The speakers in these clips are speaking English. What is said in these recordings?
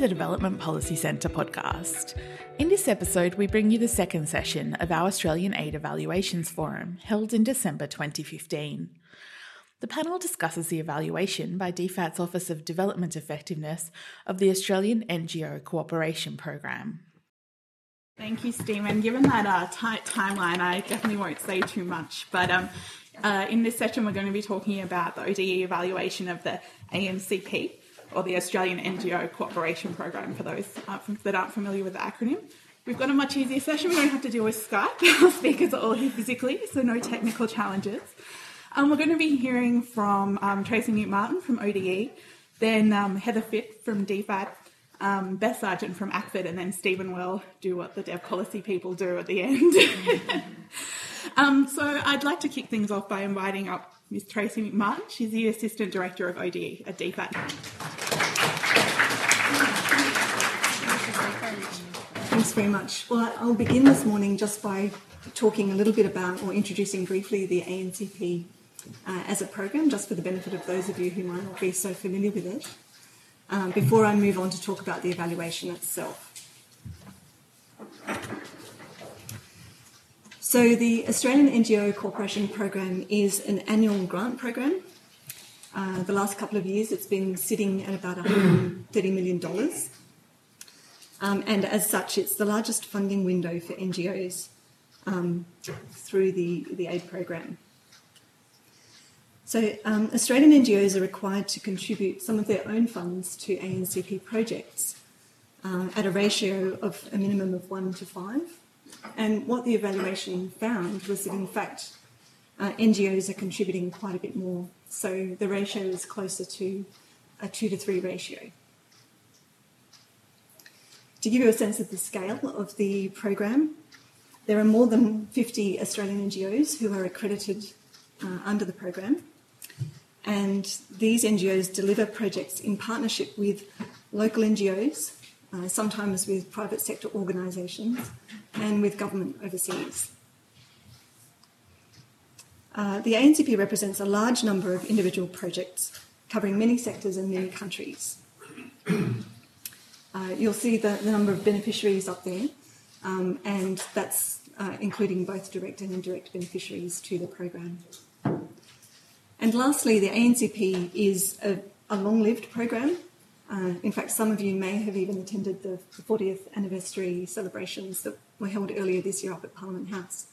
the Development Policy Centre podcast. In this episode, we bring you the second session of our Australian Aid Evaluations Forum, held in December 2015. The panel discusses the evaluation by DFAT's Office of Development Effectiveness of the Australian NGO Cooperation Program. Thank you, Stephen. Given that uh, tight timeline, I definitely won't say too much. But um, uh, in this session, we're going to be talking about the ODE evaluation of the ANCP, or the Australian NGO Cooperation Program, for those that aren't familiar with the acronym. We've got a much easier session. We don't have to deal with Skype. Our speakers are all here physically, so no technical challenges. Um, we're going to be hearing from um, Tracy Newt Martin from ODE, then um, Heather Fitt from DFAT, um, Beth Sargent from ACFID, and then Stephen will do what the dev policy people do at the end. um, so I'd like to kick things off by inviting up Ms. Tracy McMartin. She's the Assistant Director of ODE at DFAT. Thanks very much. Well, I'll begin this morning just by talking a little bit about or introducing briefly the ANCP uh, as a program, just for the benefit of those of you who might not be so familiar with it, um, before I move on to talk about the evaluation itself. So, the Australian NGO Cooperation Program is an annual grant program. Uh, the last couple of years, it's been sitting at about $130 million. Um, and as such, it's the largest funding window for NGOs um, through the, the aid program. So, um, Australian NGOs are required to contribute some of their own funds to ANCP projects uh, at a ratio of a minimum of one to five. And what the evaluation found was that, in fact, uh, NGOs are contributing quite a bit more. So the ratio is closer to a two to three ratio. To give you a sense of the scale of the program, there are more than 50 Australian NGOs who are accredited uh, under the program. And these NGOs deliver projects in partnership with local NGOs, uh, sometimes with private sector organisations, and with government overseas. Uh, the ANCP represents a large number of individual projects covering many sectors and many countries. uh, you'll see the, the, number of beneficiaries up there, um, and that's uh, including both direct and indirect beneficiaries to the program. And lastly, the ANCP is a, a long lived program. Uh, in fact, some of you may have even attended the 40th anniversary celebrations that were held earlier this year up at Parliament House.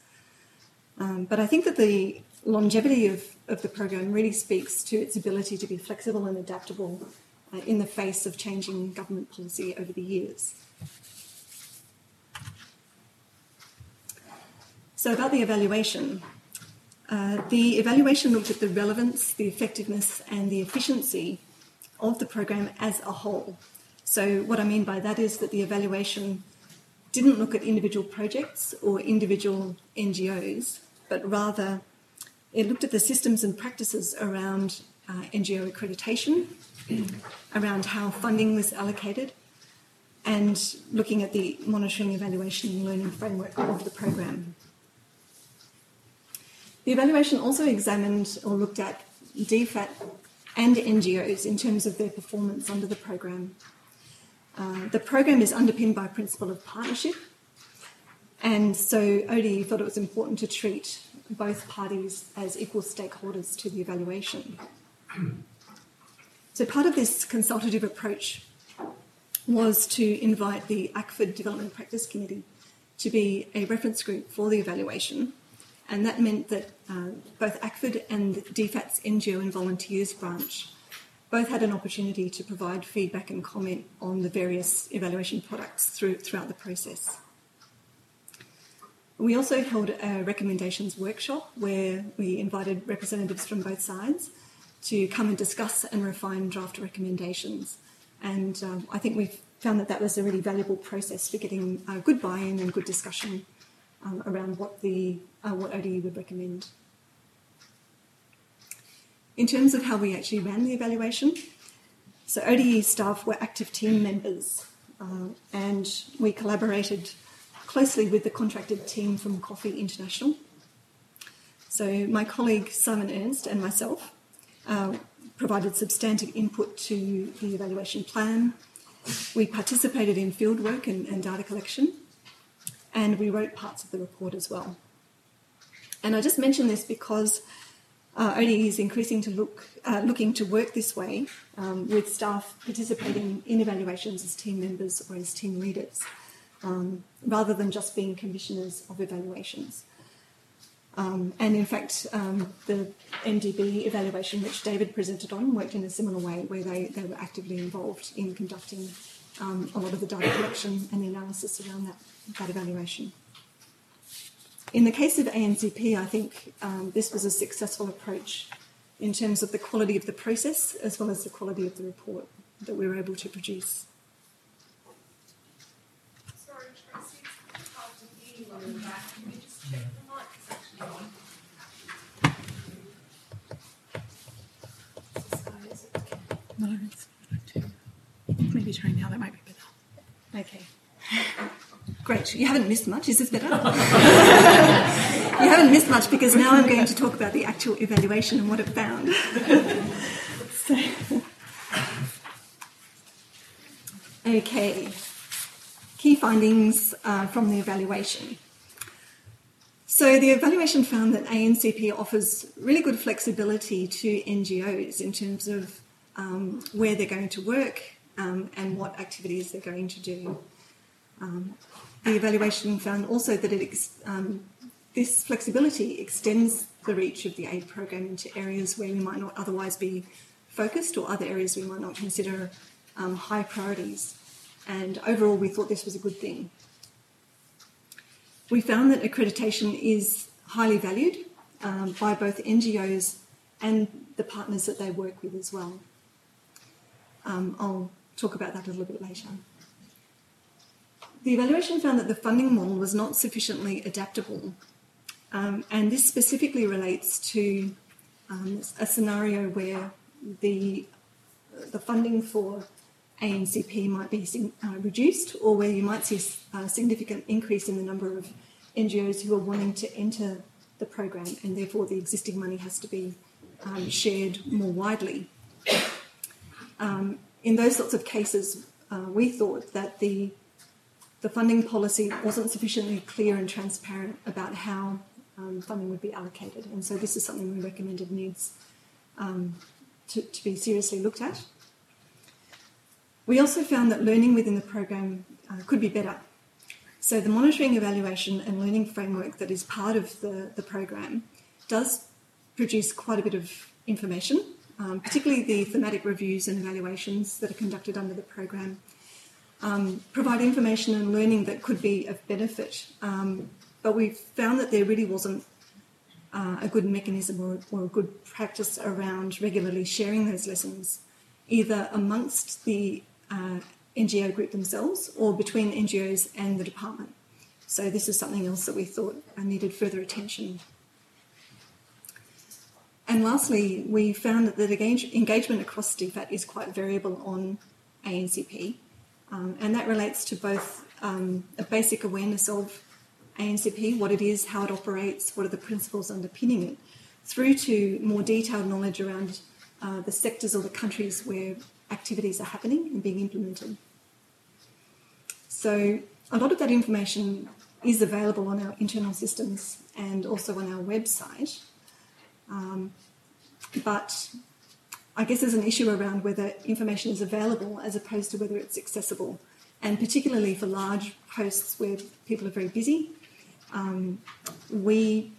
Um, but I think that the longevity of, of the program really speaks to its ability to be flexible and adaptable uh, in the face of changing government policy over the years. So, about the evaluation. Uh, the evaluation looked at the relevance, the effectiveness, and the efficiency of the program as a whole. So, what I mean by that is that the evaluation didn't look at individual projects or individual NGOs, but rather it looked at the systems and practices around uh, NGO accreditation, around how funding was allocated, and looking at the monitoring, evaluation, and learning framework of the program. The evaluation also examined or looked at DFAT and NGOs in terms of their performance under the program uh, the program is underpinned by a principle of partnership, and so ODE thought it was important to treat both parties as equal stakeholders to the evaluation. So, part of this consultative approach was to invite the ACFID Development Practice Committee to be a reference group for the evaluation, and that meant that uh, both ACFID and DFAT's NGO and Volunteers branch both had an opportunity to provide feedback and comment on the various evaluation products through, throughout the process. We also held a recommendations workshop where we invited representatives from both sides to come and discuss and refine draft recommendations. And um, I think we've found that that was a really valuable process for getting uh, good buy-in and good discussion um, around what the uh, what ODE would recommend. In terms of how we actually ran the evaluation, so ODE staff were active team members uh, and we collaborated closely with the contracted team from Coffey International. So my colleague Simon Ernst and myself uh, provided substantive input to the evaluation plan We participated in fieldwork and, and data collection, and we wrote parts of the report as well. And I just mention this because uh, ODE is increasing to look, uh, looking to work this way um, with staff participating in evaluations as team members or as team leaders, um, rather than just being commissioners of evaluations. Um, and in fact, um, the MDB evaluation, which David presented on, worked in a similar way, where they, they were actively involved in conducting um, a lot of the data collection and the analysis around that, that evaluation. In the case of ANCP, I think um, this was a successful approach in terms of the quality of the process as well as the quality of the report that we were able to produce. Sorry, Tracy, it's hard to hear you on the back. Can you just check the mic is actually on? No, it's not too. Maybe try now, that might be better. Okay. Great. You haven't missed much. Is this better? you haven't missed much because now I'm going to talk about the actual evaluation and what it found. so, okay. Key findings uh, from the evaluation. So, the evaluation found that ANCP offers really good flexibility to NGOs in terms of um, where they're going to work um, and what activities they're going to do. Um, the evaluation found also that it, um, this flexibility extends the reach of the aid program into areas where we might not otherwise be focused or other areas we might not consider um, high priorities. And overall, we thought this was a good thing. We found that accreditation is highly valued um, by both NGOs and the partners that they work with as well. Um, I'll talk about that a little bit later. The evaluation found that the funding model was not sufficiently adaptable, um, and this specifically relates to um, a scenario where the the funding for ANCP might be uh, reduced, or where you might see a significant increase in the number of NGOs who are wanting to enter the program, and therefore the existing money has to be um, shared more widely. Um, in those sorts of cases, uh, we thought that the the funding policy wasn't sufficiently clear and transparent about how um, funding would be allocated, and so this is something we recommended needs um, to, to, be seriously looked at. We also found that learning within the program uh, could be better. So the monitoring, evaluation, and learning framework that is part of the, the program does produce quite a bit of information, um, particularly the thematic reviews and evaluations that are conducted under the program um, provide information and learning that could be of benefit. Um, but we found that there really wasn't uh, a good mechanism or, or, a good practice around regularly sharing those lessons, either amongst the uh, NGO group themselves or between NGOs and the department. So this is something else that we thought needed further attention. And lastly, we found that the engagement across DFAT is quite variable on ANCP. Um, and that relates to both um, a basic awareness of ANCP, what it is, how it operates, what are the principles underpinning it, through to more detailed knowledge around uh, the sectors or the countries where activities are happening and being implemented. So, a lot of that information is available on our internal systems and also on our website. Um, but I guess there's an issue around whether information is available as opposed to whether it's accessible. And particularly for large posts where people are very busy, um, we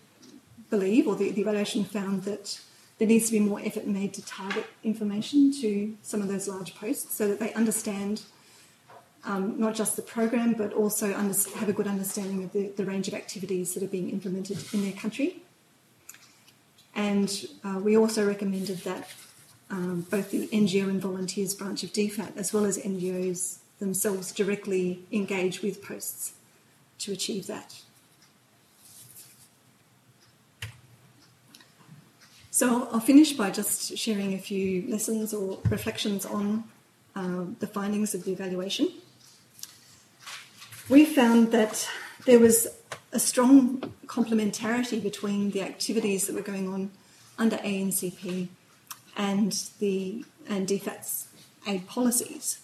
believe, or the, the evaluation found that there needs to be more effort made to target information to some of those large posts so that they understand um, not just the program but also have a good understanding of the, the, range of activities that are being implemented in their country. And uh, we also recommended that um, both the NGO and volunteers branch of DFAT, as well as NGOs themselves, directly engage with posts to achieve that. So I'll finish by just sharing a few lessons or reflections on um, the findings of the evaluation. We found that there was a strong complementarity between the activities that were going on under ANCP and the and DFAT's aid policies.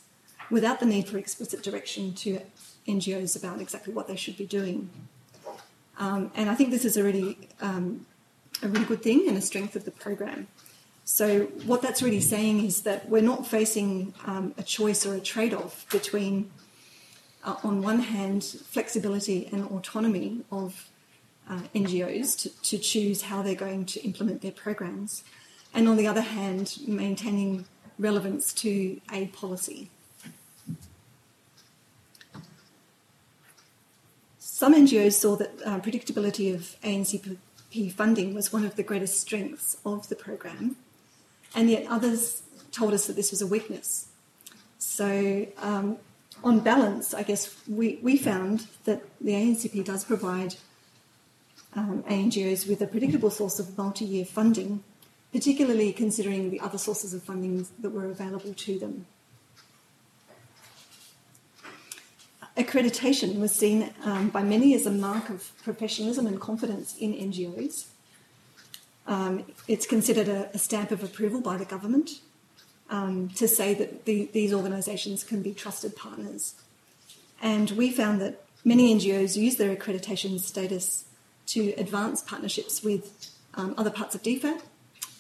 without the need for explicit direction to NGOs about exactly what they should be doing. Um, and I think this is a really, um, a really good thing and a strength of the program. So, what that's really saying is that we're not facing um, a choice or a trade off between, uh, on one hand, flexibility and autonomy of uh, NGOs to, to choose how they're going to implement their programs, and on the other hand, maintaining relevance to aid policy. Some NGOs saw that uh, predictability of ANCP funding was one of the greatest strengths of the program, and yet others told us that this was a weakness. So, um, on balance, I guess we, we found that the ANCP does provide um, ANGOs with a predictable source of multi year funding, particularly considering the other sources of funding that were available to them. Accreditation was seen um, by many as a mark of professionalism and confidence in NGOs. Um, it's considered a, a, stamp of approval by the government um, to say that the, these organisations can be trusted partners. And we found that many NGOs use their accreditation status to advance partnerships with um, other parts of DFAT,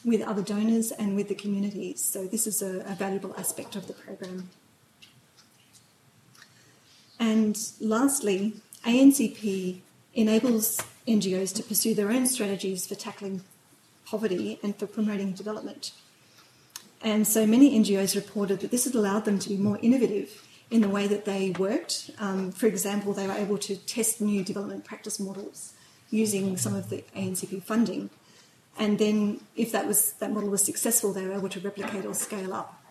with other donors, and with the communities. So, this is a, a valuable aspect of the program. And lastly, ANCP enables NGOs to pursue their own strategies for tackling poverty and for promoting development. And so many NGOs reported that this has allowed them to be more innovative in the way that they worked. Um, for example, they were able to test new development practice models using some of the ANCP funding. And then, if that was that model was successful, they were able to replicate or scale up.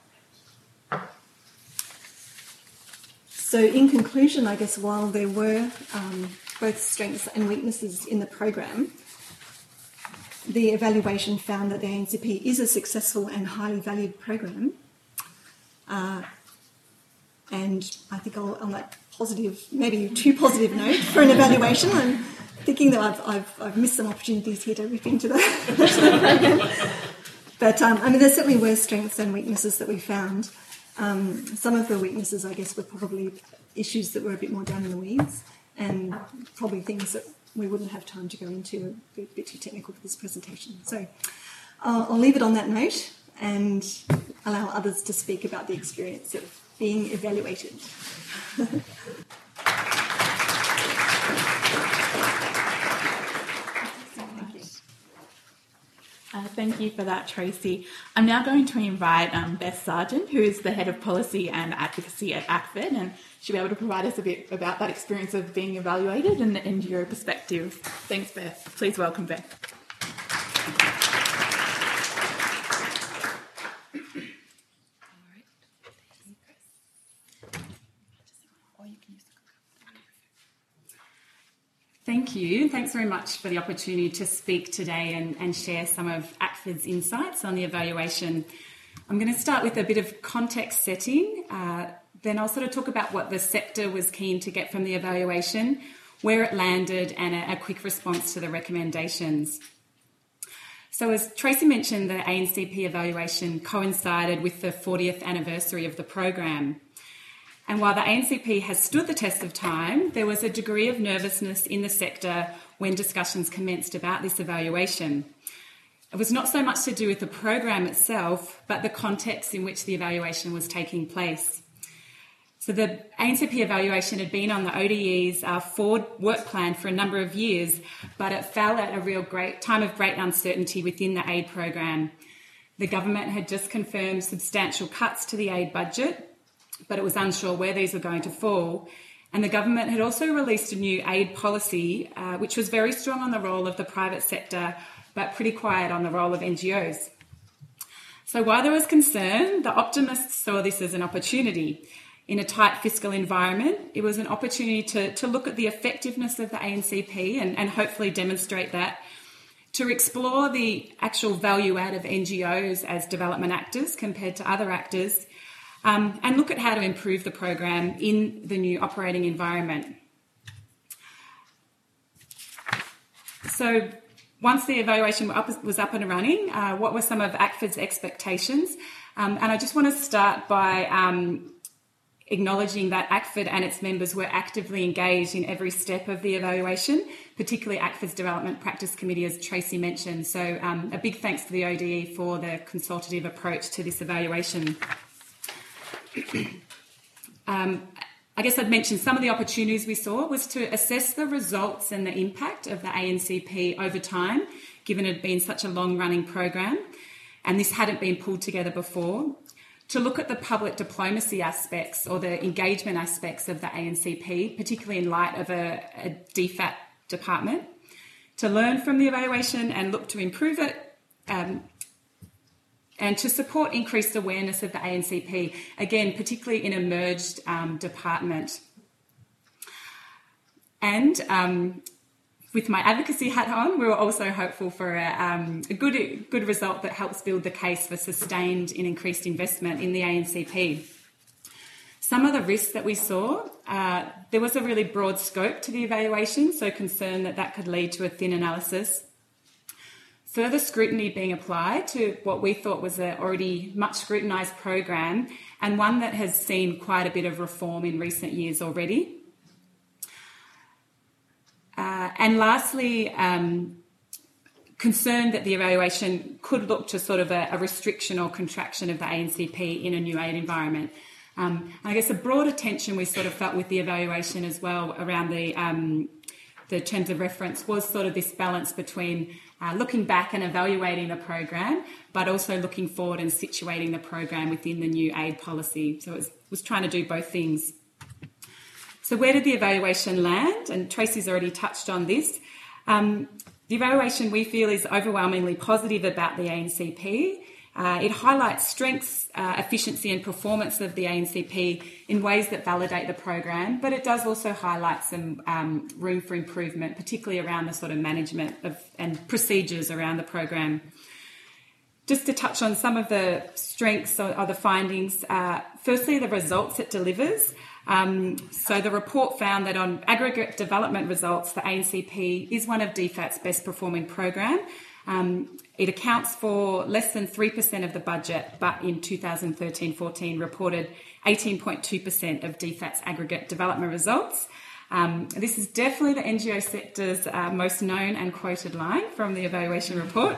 So, in conclusion, I guess while there were um, both strengths and weaknesses in the program, the evaluation found that the ANCP is a successful and highly valued program. Uh, and I think I'll, on that positive, maybe too positive note for an evaluation, I'm thinking that I've, I've, I've missed some opportunities here to rip into the, to the program. But um, I mean, there certainly were strengths and weaknesses that we found. Um, some of the weaknesses, I guess, were probably issues that were a bit more down in the weeds and probably things that we wouldn't have time to go into, a bit, a bit too technical for this presentation. So uh, I'll leave it on that note and allow others to speak about the experience of being evaluated. Uh, thank you for that, Tracy. I'm now going to invite um, Beth Sargent, who is the Head of Policy and Advocacy at ACFID, and she'll be able to provide us a bit about that experience of being evaluated and the NGO perspective. Thanks, Beth. Please welcome Beth. Thank you. Thanks very much for the opportunity to speak today and, and share some of ACFID's insights on the evaluation. I'm going to start with a bit of context setting. Uh, then I'll sort of talk about what the sector was keen to get from the evaluation, where it landed, and a, a quick response to the recommendations. So, as Tracy mentioned, the ANCP evaluation coincided with the 40th anniversary of the program. And while the ANCP has stood the test of time, there was a degree of nervousness in the sector when discussions commenced about this evaluation. It was not so much to do with the program itself, but the context in which the evaluation was taking place. So the ANCP evaluation had been on the ODE's uh, forward work plan for a number of years, but it fell at a real great time of great uncertainty within the aid program. The government had just confirmed substantial cuts to the aid budget, but it was unsure where these were going to fall. And the government had also released a new aid policy, uh, which was very strong on the role of the private sector, but pretty quiet on the role of NGOs. So while there was concern, the optimists saw this as an opportunity. In a tight fiscal environment, it was an opportunity to, to look at the effectiveness of the ANCP and, and hopefully demonstrate that, to explore the actual value add of NGOs as development actors compared to other actors, um, and look at how to improve the program in the new operating environment. So, once the evaluation was up and running, uh, what were some of ACFID's expectations? Um, and I just want to start by um, acknowledging that ACFID and its members were actively engaged in every step of the evaluation, particularly ACFID's Development Practice Committee, as Tracy mentioned. So, um, a big thanks to the ODE for the consultative approach to this evaluation. um, I guess I'd mentioned some of the opportunities we saw was to assess the results and the impact of the ANCP over time, given it had been such a long running program and this hadn't been pulled together before. To look at the public diplomacy aspects or the engagement aspects of the ANCP, particularly in light of a, a DFAT department, to learn from the evaluation and look to improve it, um, and to support increased awareness of the ANCP, again, particularly in a merged um, department. And um, with my advocacy hat on, we were also hopeful for a, um, a, good, good result that helps build the case for sustained and increased investment in the ANCP. Some of the risks that we saw, uh, there was a really broad scope to the evaluation, so concern that that could lead to a thin analysis. Further scrutiny being applied to what we thought was an already much scrutinised program and one that has seen quite a bit of reform in recent years already. Uh, and lastly, um, concerned that the evaluation could look to sort of a, a, restriction or contraction of the ANCP in a new aid environment. Um, I guess a broader tension we sort of felt with the evaluation as well around the um, the terms of reference was sort of this balance between uh, looking back and evaluating the program, but also looking forward and situating the program within the new aid policy. So it was, was trying to do both things. So, where did the evaluation land? And Tracy's already touched on this. Um, the evaluation we feel is overwhelmingly positive about the ANCP. Uh, it highlights strengths, uh, efficiency, and performance of the ANCP in ways that validate the program, but it does also highlight some um, room for improvement, particularly around the sort of management of and procedures around the program. Just to touch on some of the strengths or, or the findings, uh, firstly, the results it delivers. Um, so the report found that on aggregate development results, the ANCP is one of DFAT's best performing program. Um, it accounts for less than 3% of the budget, but in 2013-14 reported 18.2% of DFAT's aggregate development results. Um, this is definitely the NGO sector's uh, most known and quoted line from the evaluation report.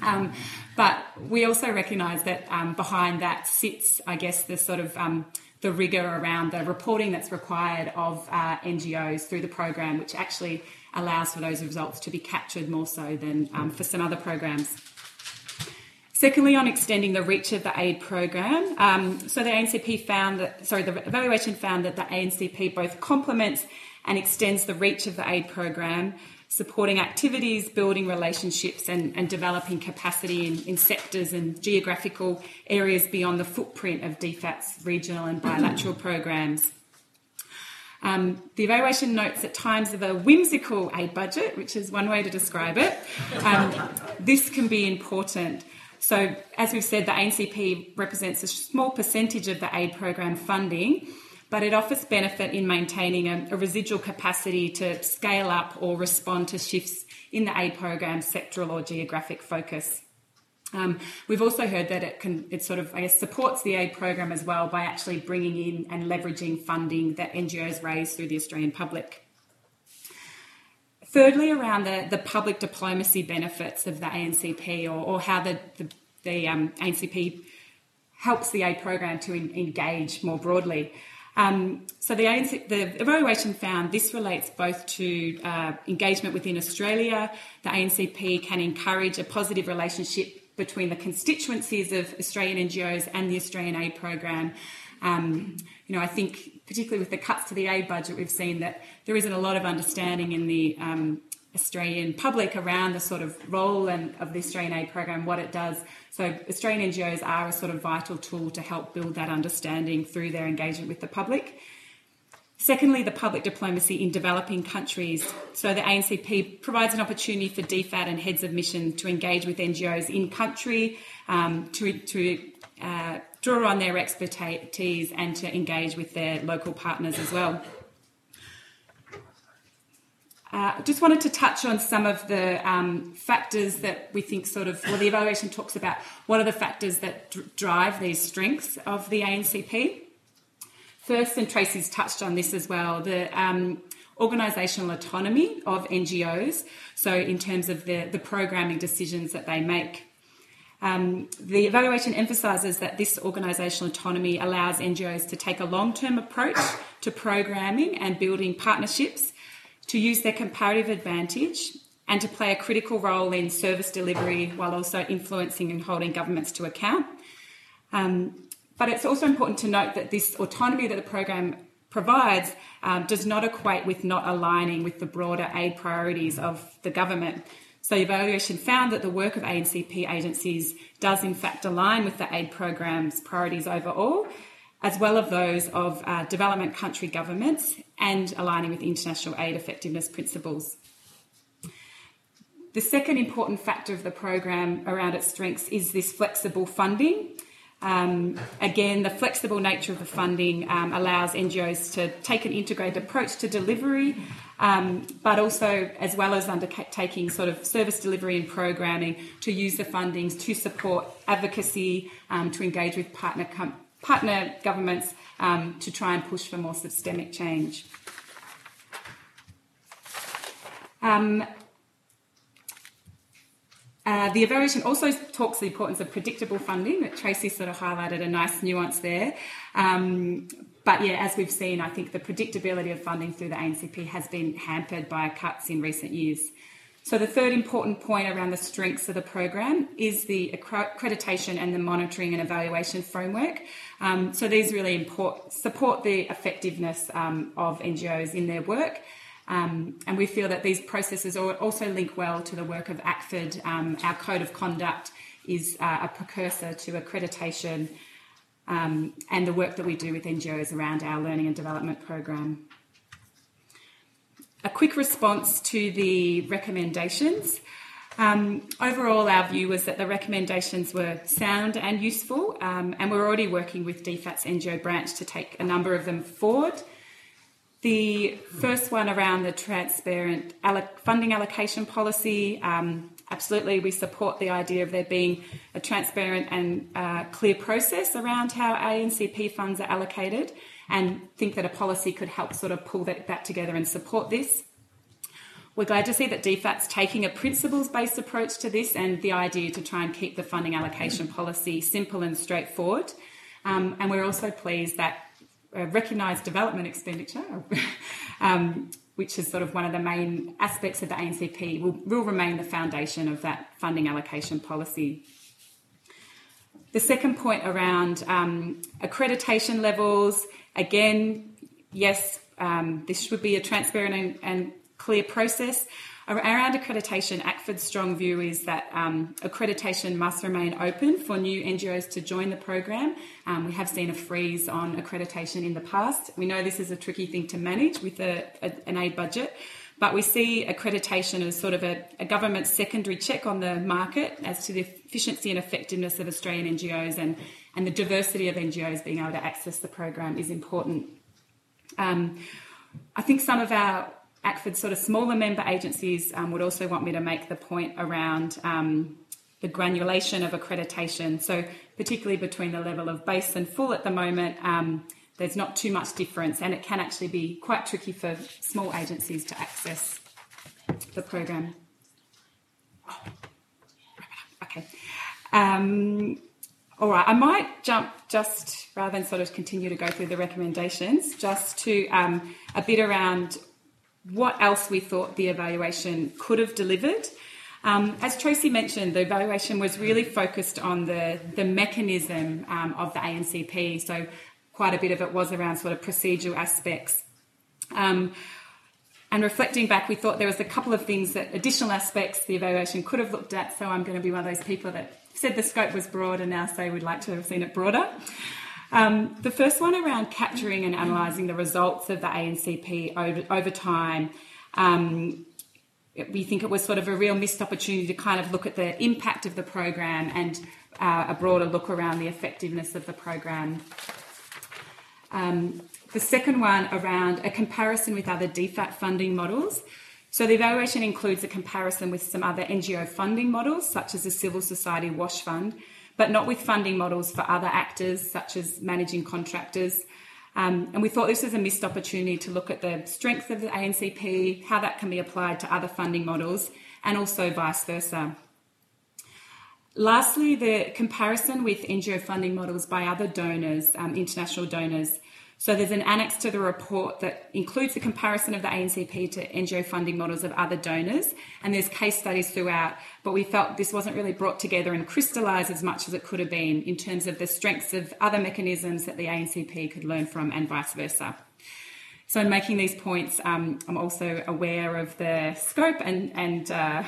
Um, but we also recognise that um, behind that sits, I guess, the sort of um, the rigour around the reporting that's required of uh, NGOs through the program, which actually allows for those results to be captured more so than um, for some other programs. Secondly, on extending the reach of the aid program, um, so the ANCP found that, sorry, the evaluation found that the ANCP both complements and extends the reach of the aid program supporting activities, building relationships, and, and developing capacity in, in, sectors and geographical areas beyond the footprint of DFAT's regional and bilateral programs. Um, the evaluation notes at times of a whimsical aid budget, which is one way to describe it, um, this can be important. So, as we've said, the ANCP represents a small percentage of the aid program funding, but it offers benefit in maintaining a, a residual capacity to scale up or respond to shifts in the aid program sectoral or geographic focus. Um, we've also heard that it can it sort of I guess supports the aid program as well by actually bringing in and leveraging funding that NGOs raise through the Australian public. Thirdly, around the, the public diplomacy benefits of the ANCP or, or how the, the, the um, ANCP helps the aid program to in, engage more broadly. Um, so the, ANC, the, evaluation found this relates both to uh, engagement within Australia. The ANCP can encourage a positive relationship between the constituencies of Australian NGOs and the Australian aid program. Um, you know, I think particularly with the cuts to the aid budget, we've seen that there isn't a lot of understanding in the um, Australian public around the sort of role and of the Australian aid program, what it does. So Australian NGOs are a sort of vital tool to help build that understanding through their engagement with the public. Secondly, the public diplomacy in developing countries. So the ANCP provides an opportunity for DFAT and heads of mission to engage with NGOs in country, um, to, to uh, draw on their expertise and to engage with their local partners as well. Uh, just wanted to touch on some of the um, factors that we think sort of, well, the evaluation talks about what are the factors that drive these strengths of the ANCP. First, and Tracy's touched on this as well, the um, organisational autonomy of NGOs. So, in terms of the, the programming decisions that they make. Um, the evaluation emphasises that this organisational autonomy allows NGOs to take a long term approach to programming and building partnerships, to use their comparative advantage, and to play a critical role in service delivery while also influencing and holding governments to account. Um, but it's also important to note that this autonomy that the program provides um, does not equate with not aligning with the broader aid priorities of the government. So, evaluation found that the work of ANCP agencies does in fact align with the aid program's priorities overall, as well as those of uh, development country governments and aligning with international aid effectiveness principles. The second important factor of the program around its strengths is this flexible funding. Um, again, the flexible nature of the funding um, allows NGOs to take an integrated approach to delivery, um, but also, as well as undertaking sort of service delivery and programming, to use the fundings to support advocacy, um, to engage with partner, com- partner governments um, to try and push for more systemic change. Uh, the evaluation also talks the importance of predictable funding. That Tracy sort of highlighted a nice nuance there. Um, but yeah, as we've seen, I think the predictability of funding through the ANCP has been hampered by cuts in recent years. So the third important point around the strengths of the program is the accreditation and the monitoring and evaluation framework. Um, so these really support the effectiveness um, of NGOs in their work. Um, and we feel that these processes also link well to the work of ACFID. Um, our code of conduct is uh, a precursor to accreditation um, and the work that we do with NGOs around our learning and development program. A quick response to the recommendations. Um, overall, our view was that the recommendations were sound and useful, um, and we're already working with DFAT's NGO branch to take a number of them forward. The first one around the transparent funding allocation policy. Um, absolutely, we support the idea of there being a transparent and uh, clear process around how ANCP funds are allocated and think that a policy could help sort of pull that, that together and support this. We're glad to see that DFAT's taking a principles based approach to this and the idea to try and keep the funding allocation policy simple and straightforward. Um, and we're also pleased that recognised development expenditure, um, which is sort of one of the main aspects of the ANCP, will, will remain the foundation of that funding allocation policy. The second point around um, accreditation levels, again, yes, um, this should be a transparent and, and clear process. Around accreditation, ACFID's strong view is that um, accreditation must remain open for new NGOs to join the program. Um, we have seen a freeze on accreditation in the past. We know this is a tricky thing to manage with a, a, an aid budget, but we see accreditation as sort of a, a government secondary check on the market as to the efficiency and effectiveness of Australian NGOs and, and the diversity of NGOs being able to access the program is important. Um, I think some of our ACFID sort of smaller member agencies um, would also want me to make the point around um, the granulation of accreditation. So, particularly between the level of base and full at the moment, um, there's not too much difference, and it can actually be quite tricky for small agencies to access the program. Okay. Um, all right, I might jump just rather than sort of continue to go through the recommendations, just to um, a bit around what else we thought the evaluation could have delivered. Um, as Tracy mentioned, the evaluation was really focused on the, the mechanism um, of the ANCP, so quite a bit of it was around sort of procedural aspects. Um, and reflecting back, we thought there was a couple of things that additional aspects the evaluation could have looked at. So I'm going to be one of those people that said the scope was broad and now say we'd like to have seen it broader. Um, the first one around capturing and analysing the results of the ANCP over, over time. Um, we think it was sort of a real missed opportunity to kind of look at the impact of the program and uh, a broader look around the effectiveness of the program. Um, the second one around a comparison with other DFAT funding models. So the evaluation includes a comparison with some other NGO funding models, such as the Civil Society WASH Fund, but not with funding models for other actors, such as managing contractors. Um, and we thought this was a missed opportunity to look at the strength of the ANCP, how that can be applied to other funding models, and also vice versa. Lastly, the comparison with NGO funding models by other donors, um, international donors. So there's an annex to the report that includes the comparison of the ANCP to NGO funding models of other donors, and there's case studies throughout. But we felt this wasn't really brought together and crystallised as much as it could have been in terms of the strengths of other mechanisms that the ANCP could learn from, and vice versa. So in making these points, um, I'm also aware of the scope and and uh,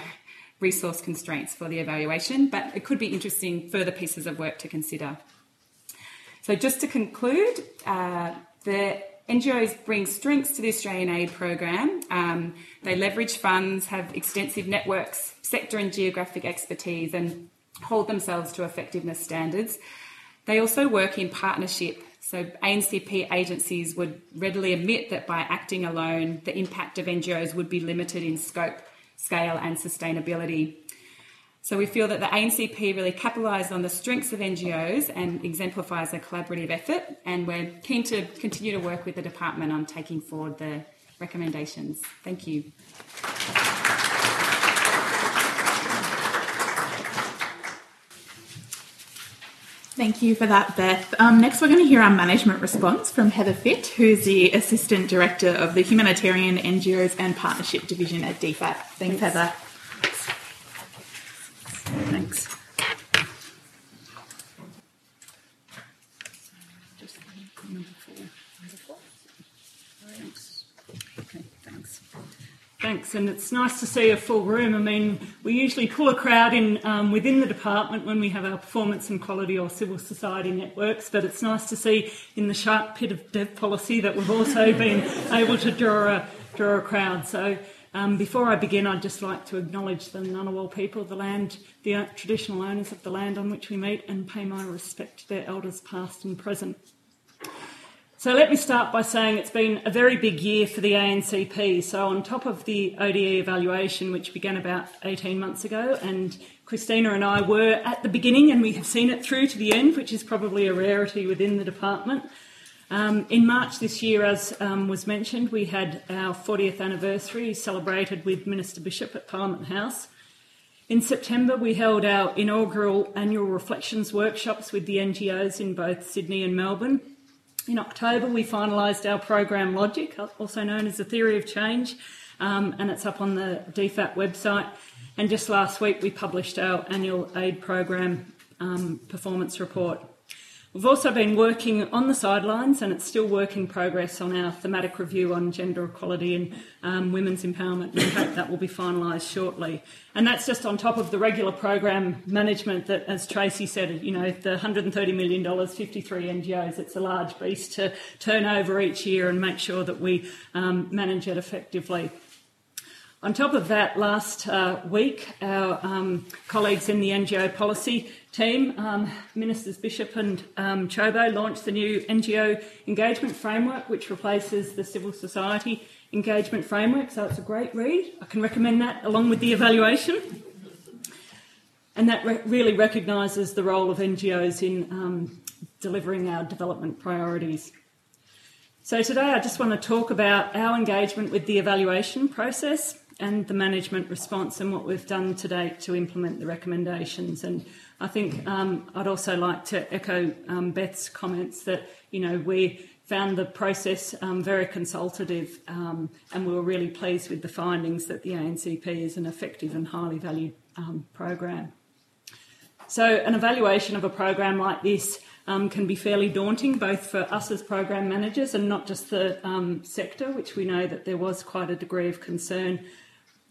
resource constraints for the evaluation, but it could be interesting further pieces of work to consider. So, just to conclude, uh, the NGOs bring strengths to the Australian aid program. Um, they leverage funds, have extensive networks, sector and geographic expertise, and hold themselves to effectiveness standards. They also work in partnership. So, ANCP agencies would readily admit that by acting alone, the impact of NGOs would be limited in scope scale, and sustainability. So we feel that the ANCP really capitalises on the strengths of NGOs and exemplifies a collaborative effort, and we're keen to continue to work with the department on taking forward the recommendations. Thank you. Thank you for that, Beth. Um, next, we're going to hear our management response from Heather Fitt, who's the Assistant Director of the Humanitarian NGOs and Partnership Division at DFAT. Thanks, Thanks. Heather. Thanks. Thanks, and it's nice to see a full room. I mean, we usually pull a crowd in um, within the department when we have our performance and quality or civil society networks, but it's nice to see in the sharp pit of dev policy that we've also been able to draw a, draw a crowd. So um, before I begin, I'd just like to acknowledge the Ngunnawal people, the land, the traditional owners of the land on which we meet, and pay my respect to their elders past and present. So let me start by saying it's been a very big year for the ANCP. So, on top of the ODE evaluation, which began about 18 months ago, and Christina and I were at the beginning and we have seen it through to the end, which is probably a rarity within the department. Um, in March this year, as um, was mentioned, we had our 40th anniversary celebrated with Minister Bishop at Parliament House. In September, we held our inaugural annual reflections workshops with the NGOs in both Sydney and Melbourne. In October, we finalised our program Logic, also known as the Theory of Change, um, and it's up on the DFAT website. And just last week, we published our annual aid program um, performance report. We've also been working on the sidelines, and it's still work in progress on our thematic review on gender equality and um, women's empowerment. We hope that will be finalised shortly. And that's just on top of the regular program management that, as Tracy said, you know, the $130 million, 53 NGOs, it's a large beast to turn over each year and make sure that we um, manage it effectively. On top of that, last uh, week, our um, colleagues in the NGO policy team, um, Ministers Bishop and um, Ciobo, launched the new NGO engagement framework, which replaces the civil society engagement framework. So it's a great read. I can recommend that along with the evaluation. And that re- really recognises the role of NGOs in um, delivering our development priorities. So today I just want to talk about our engagement with the evaluation process and the management response and what we've done to date to implement the recommendations. And I think um, I'd also like to echo um, Beth's comments that, you know, we found the process um, very consultative um, and we were really pleased with the findings that the ANCP is an effective and highly valued um, program. So, an evaluation of a program like this um, can be fairly daunting, both for us as program managers and not just the sector, which we know that there was quite a degree of concern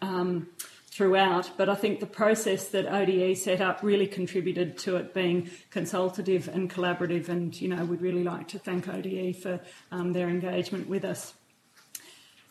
um, throughout. But I think the process that ODE set up really contributed to it being consultative and collaborative. And, you know, we'd really like to thank ODE for um, their engagement with us.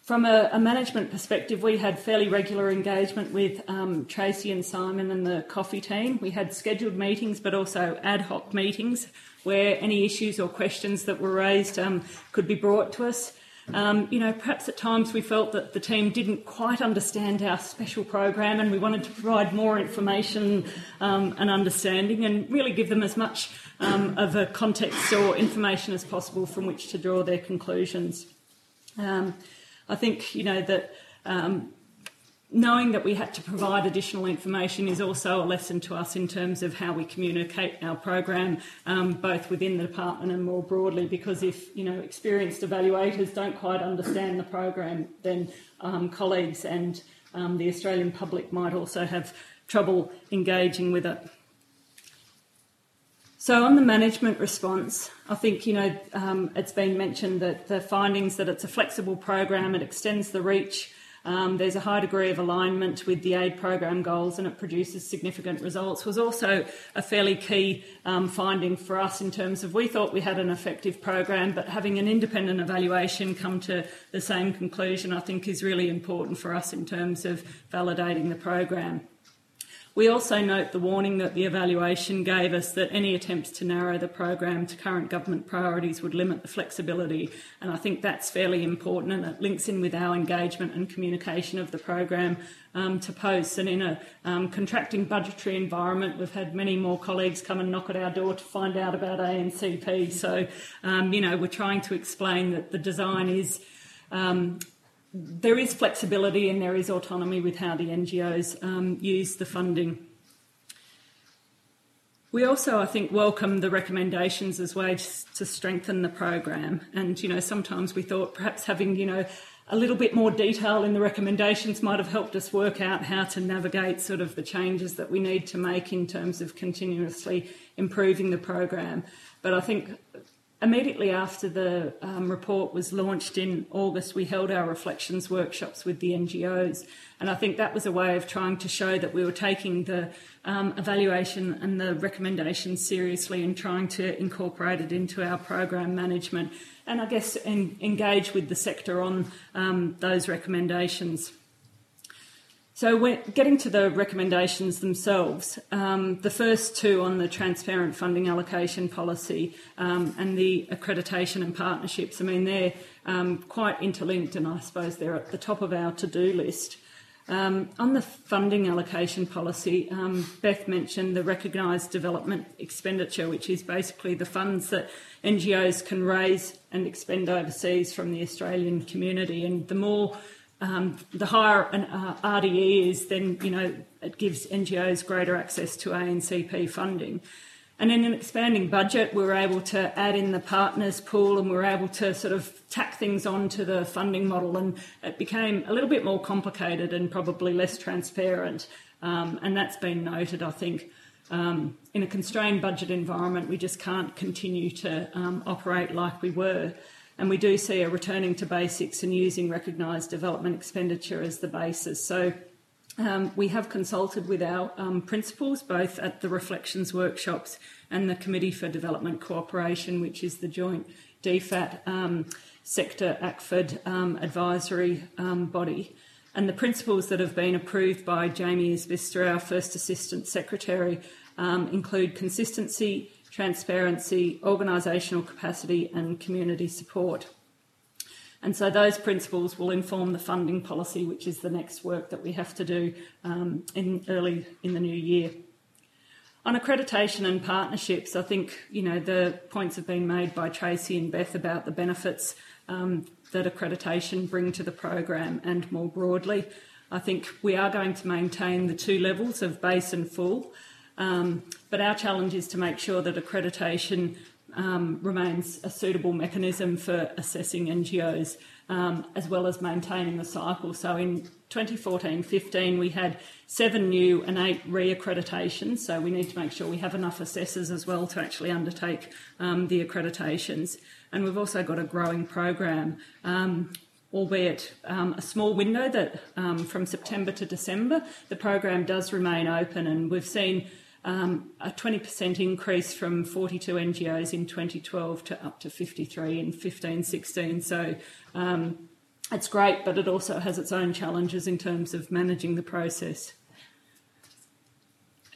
From a, a, management perspective, we had fairly regular engagement with um, Tracy and Simon and the Coffey team. We had scheduled meetings, but also ad hoc meetings where any issues or questions that were raised um, could be brought to us. Um, you know, perhaps at times we felt that the team didn't quite understand our special program and we wanted to provide more information um, and understanding and really give them as much um, of a context or information as possible from which to draw their conclusions. Um, I think you know that um, knowing that we had to provide additional information is also a lesson to us in terms of how we communicate our program, um, both within the department and more broadly. Because if you know experienced evaluators don't quite understand the program, then um, colleagues and um, the Australian public might also have trouble engaging with it. So on the management response, I think you know um, it's been mentioned that the findings that it's a flexible program, it extends the reach. Um, there's a high degree of alignment with the aid program goals and it produces significant results was also a fairly key um, finding for us in terms of we thought we had an effective program but having an independent evaluation come to the same conclusion I think is really important for us in terms of validating the program. We also note the warning that the evaluation gave us that any attempts to narrow the program to current government priorities would limit the flexibility, and I think that's fairly important and it links in with our engagement and communication of the program um, to posts. And in a um, contracting budgetary environment, we've had many more colleagues come and knock at our door to find out about ANCP. So, um, you know, we're trying to explain that the design is um, there is flexibility and there is autonomy with how the NGOs um, use the funding. We also, I think, welcome the recommendations as ways to strengthen the program. And you know, sometimes we thought perhaps having you know a little bit more detail in the recommendations might have helped us work out how to navigate sort of the changes that we need to make in terms of continuously improving the program. But I think Immediately after the um, report was launched in August, we held our reflections workshops with the NGOs. And I think that was a way of trying to show that we were taking the um, evaluation and the recommendations seriously and trying to incorporate it into our program management and I guess en- engage with the sector on um, those recommendations. So, we're getting to the recommendations themselves. Um, the first two on the transparent funding allocation policy um, and the accreditation and partnerships, I mean, they're um, quite interlinked and I suppose they're at the top of our to do list. Um, on the funding allocation policy, um, Beth mentioned the recognised development expenditure, which is basically the funds that NGOs can raise and expend overseas from the Australian community. And the more um, the higher an uh, RDE is, then you know it gives NGOs greater access to ANCP funding. And in an expanding budget, we were able to add in the partners pool and we were able to sort of tack things onto the funding model, and it became a little bit more complicated and probably less transparent. Um, and that's been noted, I think. Um, in a constrained budget environment, we just can't continue to um, operate like we were. And we do see a returning to basics and using recognised development expenditure as the basis. So um, we have consulted with our um, principals both at the reflections workshops and the Committee for Development Cooperation, which is the joint DFAT um, sector ACFID um, advisory um, body. And the principles that have been approved by Jamie Isbister, our First Assistant Secretary, um, include consistency, transparency, organisational capacity, and community support. And so those principles will inform the funding policy, which is the next work that we have to do um, in early in the new year. On accreditation and partnerships, I think you know the points have been made by Tracy and Beth about the benefits um, that accreditation bring to the program, and more broadly, I think we are going to maintain the two levels of base and full. Um, but our challenge is to make sure that accreditation um, remains a suitable mechanism for assessing NGOs um, as well as maintaining the cycle. So in 2014 15, we had seven new and eight re accreditations. So we need to make sure we have enough assessors as well to actually undertake um, the accreditations. And we've also got a growing program. Um, albeit um, a small window that um, from September to December, the program does remain open, and we've seen um, a 20% increase from 42 NGOs in 2012 to up to 53 in 15 16. So um, it's great, but it also has its own challenges in terms of managing the process.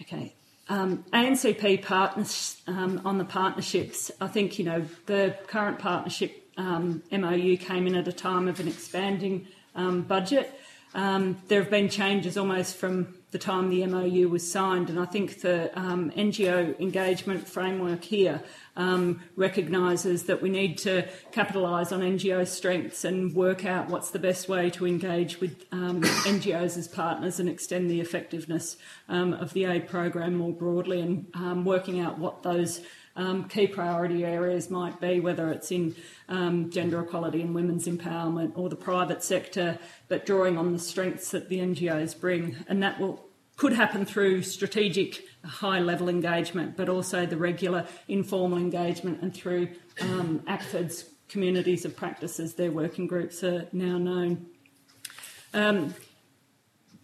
Okay. Um, ANCP partners um, on the partnerships. I think you know the current partnership um, MOU came in at a time of an expanding um, budget. there have been changes almost from the time the MOU was signed. And I think the um, NGO engagement framework here um, recognises that we need to capitalise on NGO strengths and work out what's the best way to engage with um, NGOs as partners and extend the effectiveness um, of the aid program more broadly and um, working out what those um, key priority areas might be, whether it's in um, gender equality and women's empowerment or the private sector, but drawing on the strengths that the NGOs bring. And that will could happen through strategic high level engagement, but also the regular informal engagement and through um, ACFID's communities of practices, their working groups are now known. Um,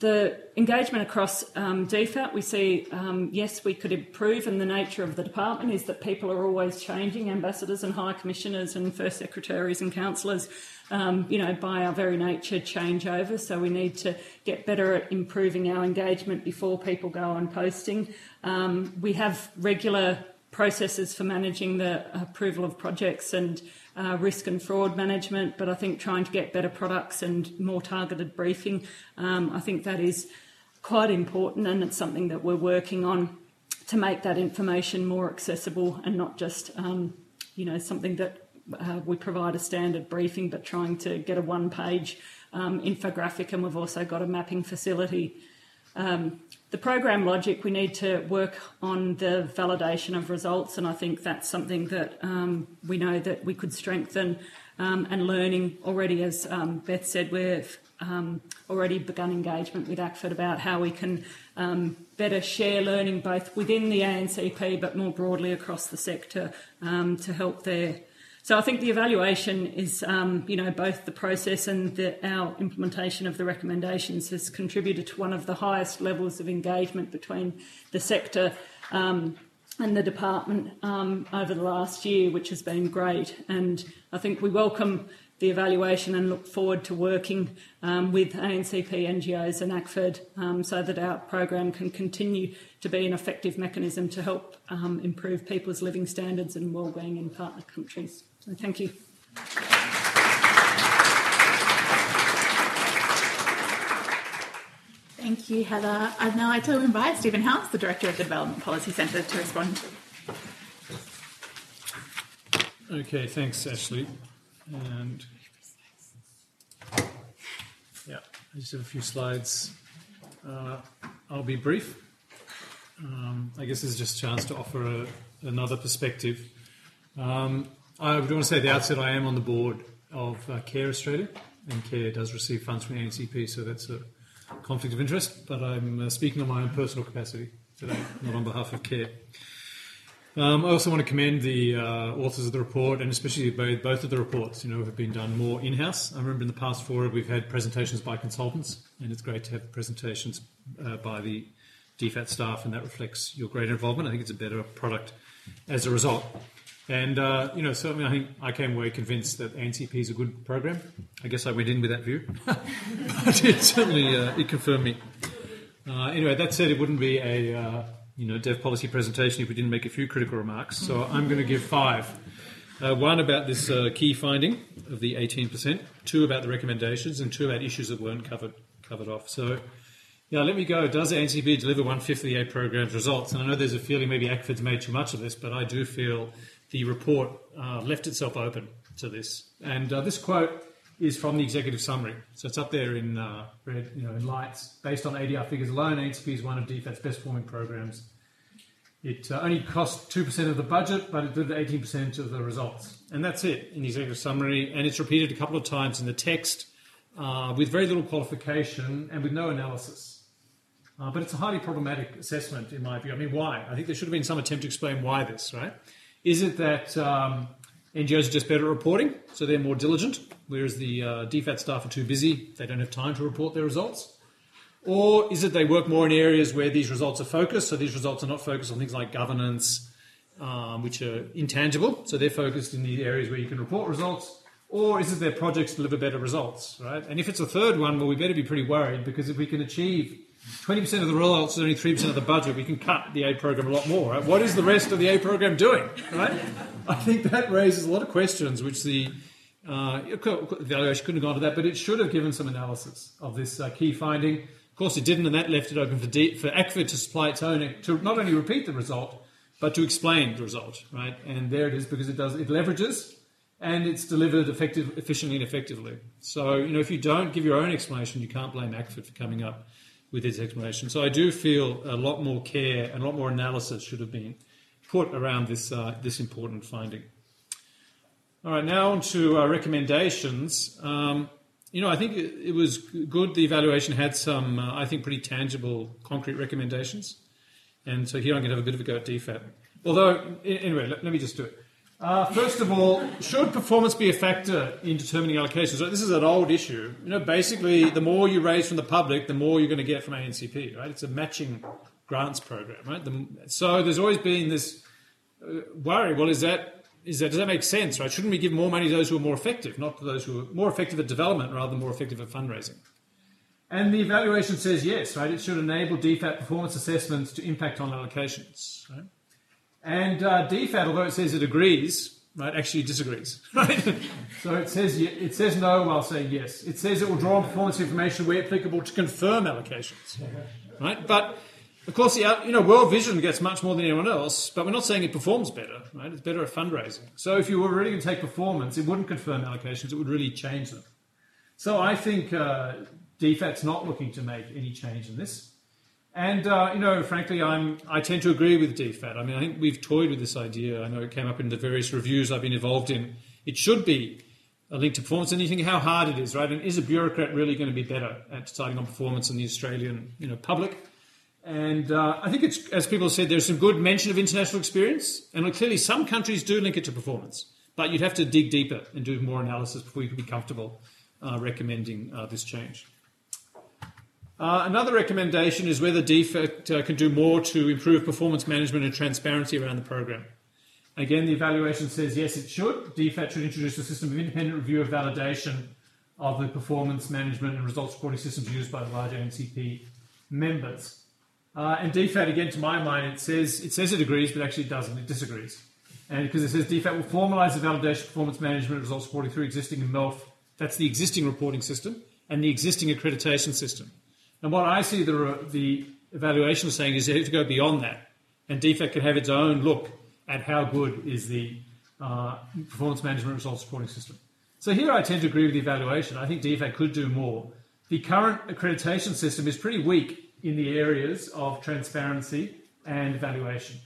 the engagement across um, DFAT, we see, um, yes, we could improve, and the nature of the department is that people are always changing. Ambassadors and high commissioners and first secretaries and counsellors, um, you know, by our very nature, change over. So we need to get better at improving our engagement before people go on posting. Um, we have regular processes for managing the approval of projects and uh, risk and fraud management, but I think trying to get better products and more targeted briefing, um, I think that is quite important and it's something that we're working on to make that information more accessible and not just, um, you know, something that uh, we provide a standard briefing, but trying to get a one page um, infographic, and we've also got a mapping facility. Um, the program logic, we need to work on the validation of results, and I think that's something that um, we know that we could strengthen. Um, and learning already, as um, Beth said, we've um, already begun engagement with ACFID about how we can um, better share learning both within the ANCP but more broadly across the sector um, to help there. So I think the evaluation is, um, you know, both the process and the, our implementation of the recommendations has contributed to one of the highest levels of engagement between the sector um, and the department um, over the last year, which has been great. And I think we welcome the evaluation and look forward to working um, with ANCP, NGOs, and ACFID um, so that our program can continue to be an effective mechanism to help um, improve people's living standards and wellbeing in partner countries. So thank you. Thank you, Heather. I'd now like to invite Stephen Howes, the Director of the Development Policy Centre, to respond. Okay, thanks, Ashley. And yeah, I just have a few slides. Uh, I'll be brief. Um, I guess this is just a chance to offer a, another perspective. Um, I would want to say at the outset I am on the board of uh, CARE Australia, and CARE does receive funds from the ANCP, so that's a conflict of interest, but I'm uh, speaking on my own personal capacity today, not on behalf of CARE. Um, I also want to commend the uh, authors of the report, and especially both of the reports. You know, have been done more in-house. I remember in the past four we've had presentations by consultants, and it's great to have presentations uh, by the DFAT staff, and that reflects your greater involvement. I think it's a better product as a result. And uh, you know, certainly, I think I came away convinced that ANCP is a good program. I guess I went in with that view, but it certainly uh, it confirmed me. Uh, anyway, that said, it wouldn't be a uh, you know, dev policy presentation if we didn't make a few critical remarks. So I'm going to give five. Uh, one about this uh, key finding of the 18%, two about the recommendations, and two about issues that weren't covered covered off. So, yeah, let me go. Does ANCP deliver one fifth of the aid program's results? And I know there's a feeling maybe ACFID's made too much of this, but I do feel the report uh, left itself open to this. And uh, this quote is from the executive summary. So it's up there in uh, red, you know, in lights. Based on ADR figures alone, ANCP is one of DFAT's best performing programs. It uh, only cost 2% of the budget, but it delivered 18% of the results. And that's it in the executive summary. And it's repeated a couple of times in the text uh, with very little qualification and with no analysis. Uh, but it's a highly problematic assessment, in my view. I mean, why? I think there should have been some attempt to explain why this, right? Is it that um, NGOs are just better at reporting, so they're more diligent, whereas the uh, DFAT staff are too busy, they don't have time to report their results? Or is it they work more in areas where these results are focused, so these results are not focused on things like governance, um, which are intangible, so they're focused in the areas where you can report results? Or is it their projects deliver better results, right? And if it's a third one, well, we better be pretty worried because if we can achieve 20% of the rollouts is only 3% of the budget. We can cut the aid program a lot more. Right? What is the rest of the aid program doing? Right? I think that raises a lot of questions, which the uh, evaluation couldn't have gone to that, but it should have given some analysis of this uh, key finding. Of course, it didn't, and that left it open for, D, for to supply its own, to not only repeat the result, but to explain the result, right? And there it is because it does, it leverages and it's delivered effective, efficiently and effectively. So, you know, if you don't give your own explanation, you can't blame ACFID for coming up with its explanation. So I do feel a lot more care and a lot more analysis should have been put around this, uh, this important finding. All right, now on to uh, recommendations. Um, you know, I think it, it, was good. The evaluation had some, uh, I think, pretty tangible, concrete recommendations. And so here I'm going to have a bit of a go at DFAT. Although, anyway, let, let me just do it. Uh, first of all, should performance be a factor in determining allocations? So this is an old issue. You know, basically, the more you raise from the public, the more you're going to get from ANCP, right? It's a matching grants program, right? The, so there's always been this uh, worry. Well, is that is that does that make sense, right? Shouldn't we give more money to those who are more effective, not to those who are more effective at development rather than more effective at fundraising? And the evaluation says yes, right? It should enable DFAT performance assessments to impact on allocations, right? And uh, DFAT, although it says it agrees, right, actually disagrees, right? so it says it says no while saying yes. It says it will draw on performance information where applicable to confirm allocations, right? But of course, you know, World Vision gets much more than anyone else, but we're not saying it performs better, right? It's better at fundraising. So if you were really going to take performance, it wouldn't confirm allocations; it would really change them. So I think uh, DFAT's not looking to make any change in this. And uh, you know, frankly, I'm I tend to agree with DFAT. I mean, I think we've toyed with this idea. I know it came up in the various reviews I've been involved in. It should be a link to performance, and you think how hard it is, right? And is a bureaucrat really going to be better at deciding on performance than the Australian, you know, public? And uh, I think it's, as people said, there's some good mention of international experience, and clearly some countries do link it to performance. But you'd have to dig deeper and do more analysis before you could be comfortable uh, recommending uh, this change. Uh, another recommendation is whether DFAT uh, can do more to improve performance management and transparency around the program. Again, the evaluation says yes, it should. DFAT should introduce a system of independent review of validation of the performance management and results reporting systems used by the large ANCP members. Uh, and DFAT, again, to my mind, it says it says it agrees, but actually it doesn't. It disagrees. And because it says DFAT will formalise the validation performance management and results reporting through existing MELF, that's the existing reporting system, and the existing accreditation system. And what I see the, the evaluation saying is you have to go beyond that. And DFAT can have its own look at how good is the uh, performance management results reporting system. So here I tend to agree with the evaluation. I think DFAT could do more. The current accreditation system is pretty weak in the areas of transparency and evaluation.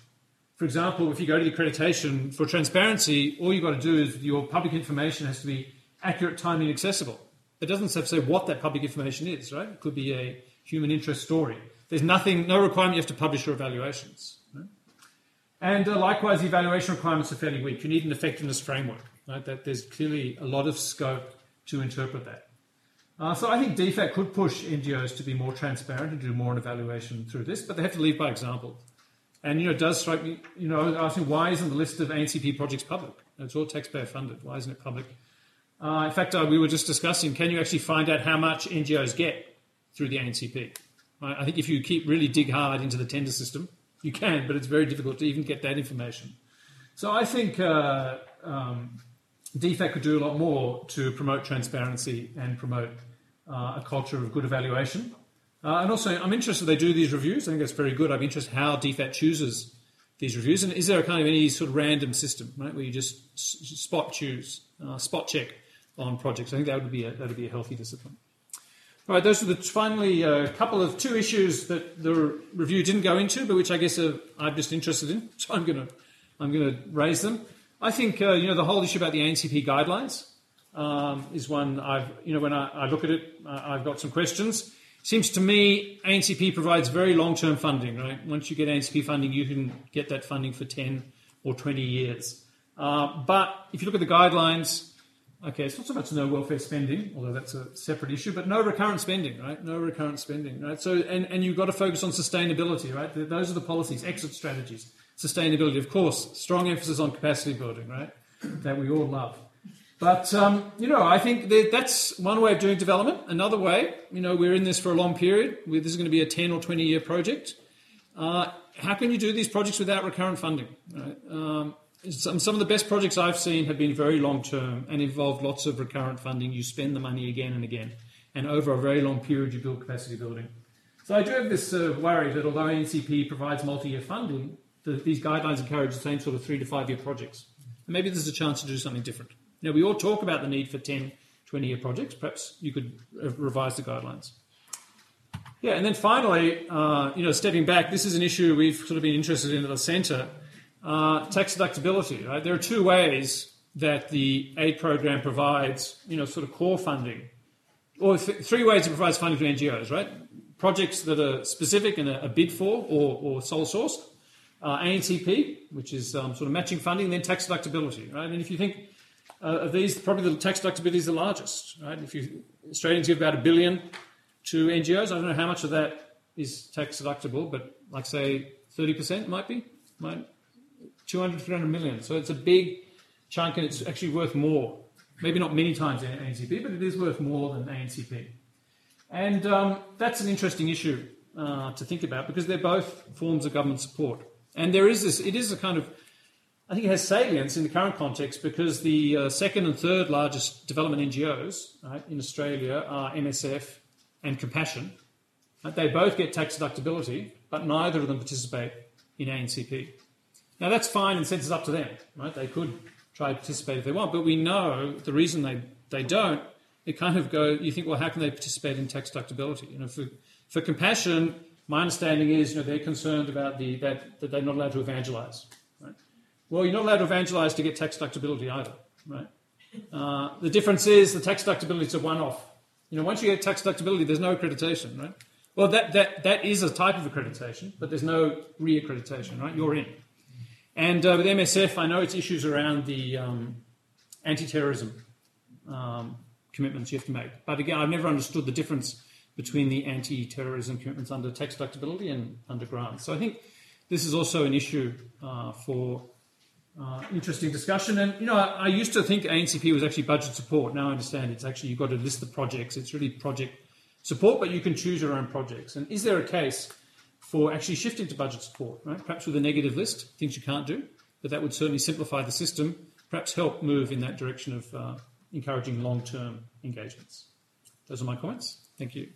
For example, if you go to the accreditation for transparency, all you've got to do is your public information has to be accurate, timely, and accessible. It doesn't have to say what that public information is, right? It could be a human interest story. There's nothing, no requirement you have to publish your evaluations. And uh, likewise, the evaluation requirements are fairly weak. You need an effectiveness framework. Right? That there's clearly a lot of scope to interpret that. Uh, so I think DFAT could push NGOs to be more transparent and do more on evaluation through this, but they have to lead by example. And you know, it does strike me, you know, asking why isn't the list of ANCP projects public? It's all taxpayer funded. Why isn't it public? Uh, in fact, uh, we were just discussing: can you actually find out how much NGOs get through the ANCP. I think if you keep really dig hard into the tender system, you can, but it's very difficult to even get that information. So I think uh, um, DFAT could do a lot more to promote transparency and promote uh, a culture of good evaluation. Uh, and also, I'm interested they do these reviews. I think that's very good. I'm interested how DFAT chooses these reviews. And is there a kind of any sort of random system, right, where you just spot choose, uh, spot check on projects? I think that would be a, that would be a healthy discipline. All right, those are the finally a uh, couple of two issues that the review didn't go into, but which I guess I'm just interested in, so I'm going to I'm going to raise them. I think uh, you know the whole issue about the ANCP guidelines um, is one I've you know when I, I look at it, uh, I've got some questions. Seems to me ANCP provides very long-term funding. Right, once you get ANCP funding, you can get that funding for 10 or 20 years. Uh, but if you look at the guidelines, Okay, it's not so much no welfare spending, although that's a separate issue, but no recurrent spending, right? No recurrent spending, right? So, and, and you've got to focus on sustainability, right? Those are the policies, exit strategies, sustainability, of course, strong emphasis on capacity building, right? That we all love. But, um, you know, I think that that's one way of doing development. Another way, you know, we're in this for a long period. This is going to be a 10 or 20 year project. Uh, how can you do these projects without recurrent funding, right? Um, some, some of the best projects I've seen have been very long term and involved lots of recurrent funding. You spend the money again and again, and over a very long period, you build capacity building. So I do have this uh, worry that although ANCP provides multi-year funding, the, these guidelines encourage the same sort of three to five-year projects. And maybe there's a chance to do something different. Now, we all talk about the need for 10, 20-year projects. Perhaps you could uh, revise the guidelines. Yeah, and then finally, uh, you know, stepping back, this is an issue we've sort of been interested in at the centre. Uh, tax deductibility, right? There are two ways that the aid program provides, you know, sort of core funding, or th- three ways it provides funding to NGOs, right? Projects that are specific and a, a bid for or, or sole source, uh, ANCP, which is um, sort of matching funding, then tax deductibility, right? And if you think uh, of these, probably the tax deductibility is the largest, right? If you Australians give about a billion to NGOs. I don't know how much of that is tax deductible, but like say 30% might be, might 200, 300 million. So it's a big chunk and it's actually worth more. Maybe not many times ANCP, but it is worth more than ANCP. And um, that's an interesting issue uh, to think about because they're both forms of government support. And there is this, it is a kind of, I think it has salience in the current context because the uh, second and third largest development NGOs right, in Australia are MSF and compassion. They both get tax deductibility, but neither of them participate in ANCP. Now that's fine and sense it's up to them, right? They could try to participate if they want, but we know the reason they, they don't, it kind of go, you think, well, how can they participate in tax deductibility? You know, for, for compassion, my understanding is, you know, they're concerned about the, that, that they're not allowed to evangelize, right? Well, you're not allowed to evangelize to get tax deductibility either, right? Uh, the difference is the tax deductibility is a one-off. You know, once you get tax deductibility, there's no accreditation, right? Well, that, that, that is a type of accreditation, but there's no re-accreditation, right? You're in. And uh, with MSF, I know it's issues around the um, anti-terrorism um, commitments you have to make. But again, I've never understood the difference between the anti-terrorism commitments under tax deductibility and under grants. So I think this is also an issue uh, for uh, interesting discussion. And you know, I, I, used to think ANCP was actually budget support. Now I understand it's actually you've got to list the projects. It's really project support, but you can choose your own projects. And is there a case for actually shifting to budget support? Right? Perhaps with a negative list, things you can't do, but that would certainly simplify the system. Perhaps help move in that direction of uh, encouraging long-term engagements. Those are my comments. Thank you.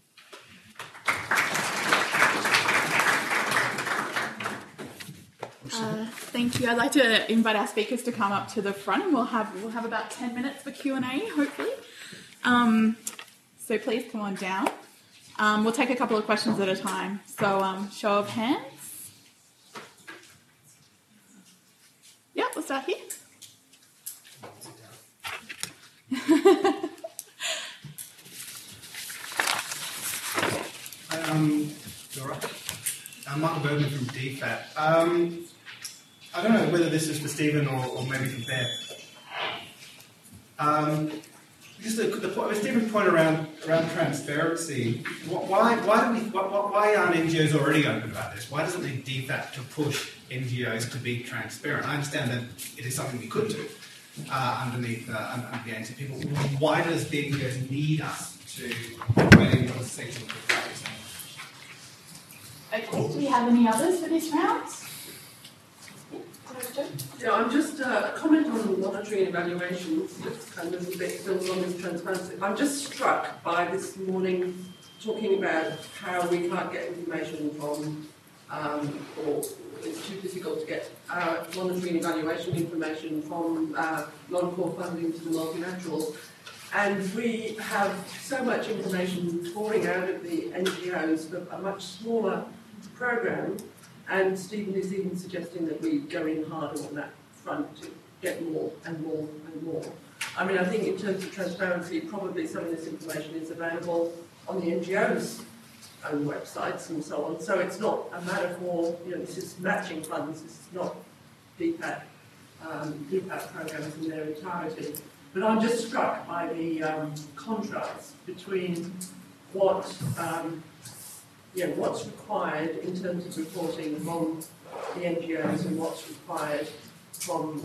Uh, thank you. I'd like to invite our speakers to come up to the front, and we'll have we'll have about ten minutes for Q and A, hopefully. Um, so please come on down. Um, we'll take a couple of questions at a time. So um, show of hands. Yeah, we'll start here. um. I'm Michael Bergman from DFAT. Um, I don't know whether this is for Stephen or, or maybe for Beth. Um, just the, the point, Stephen's point around around transparency. Why why do we why, why aren't NGOs already open about this? Why doesn't it DFAT to push NGOs to be transparent? I understand that it is something we could do uh, underneath uh, under the ANCP. people. why does the NGOs need us to Okay, do we have any others for this round? Yeah, I'm just uh, comment on monitoring and evaluations, kind of a bit builds on this transparency. I'm just struck by this morning talking about how we can't get information from, um, or it's too difficult to get uh, monitoring and evaluation information from uh, non-core funding to the multilaterals. And we have so much information pouring out of the NGOs for a much smaller program and Stephen is even suggesting that we go in harder on that front to get more and more and more. I mean, I think in terms of transparency, probably some of this information is available on the NGOs' own websites and so on. So it's not a matter for, you know, this is matching funds, this is not DFAT, um, programs in their entirety. But I'm just struck by the um, contrast between what um, you know, what's required in terms of reporting from the NGOs and what's required from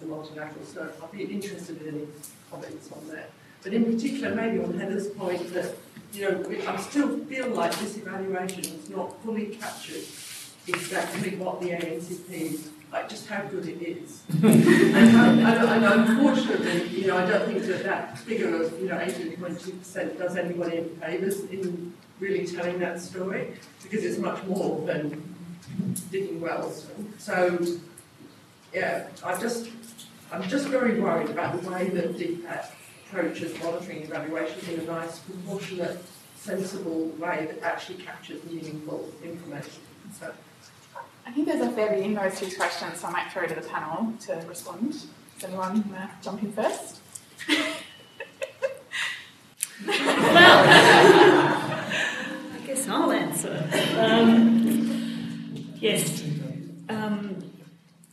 the multilateral. So I'd be interested in any comments on that. But in particular, maybe on Heather's point that, you know, I still feel like this evaluation has not fully captured exactly what the ANCP like just how good it is. and, and, unfortunately, you know, I don't think that that figure of you know 18.2% does anybody any favours in really telling that story because it's much more than digging wells. So, yeah, I just I'm just very worried about the way that DFAT approaches monitoring evaluations in a nice, proportionate, sensible way that actually captures meaningful information. So. I think there's a fair bit in those two questions, so I might throw to the panel to respond. Does anyone want to jump in first? yes. Um,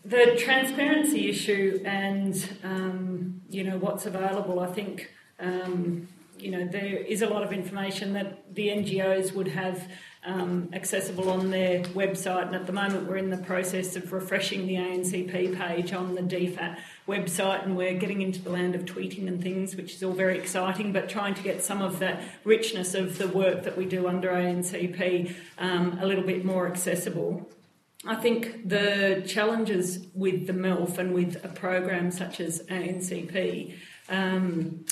the transparency issue and um, you know what's available, I think um, you know there is a lot of information that the NGOs would have um, accessible on their website, and at the moment we're in the process of refreshing the ANCP page on the DFAT website, and we're getting into the land of tweeting and things, which is all very exciting. But trying to get some of that richness of the work that we do under ANCP um, a little bit more accessible. I think the challenges with the MELF and with a program such as ANCP um,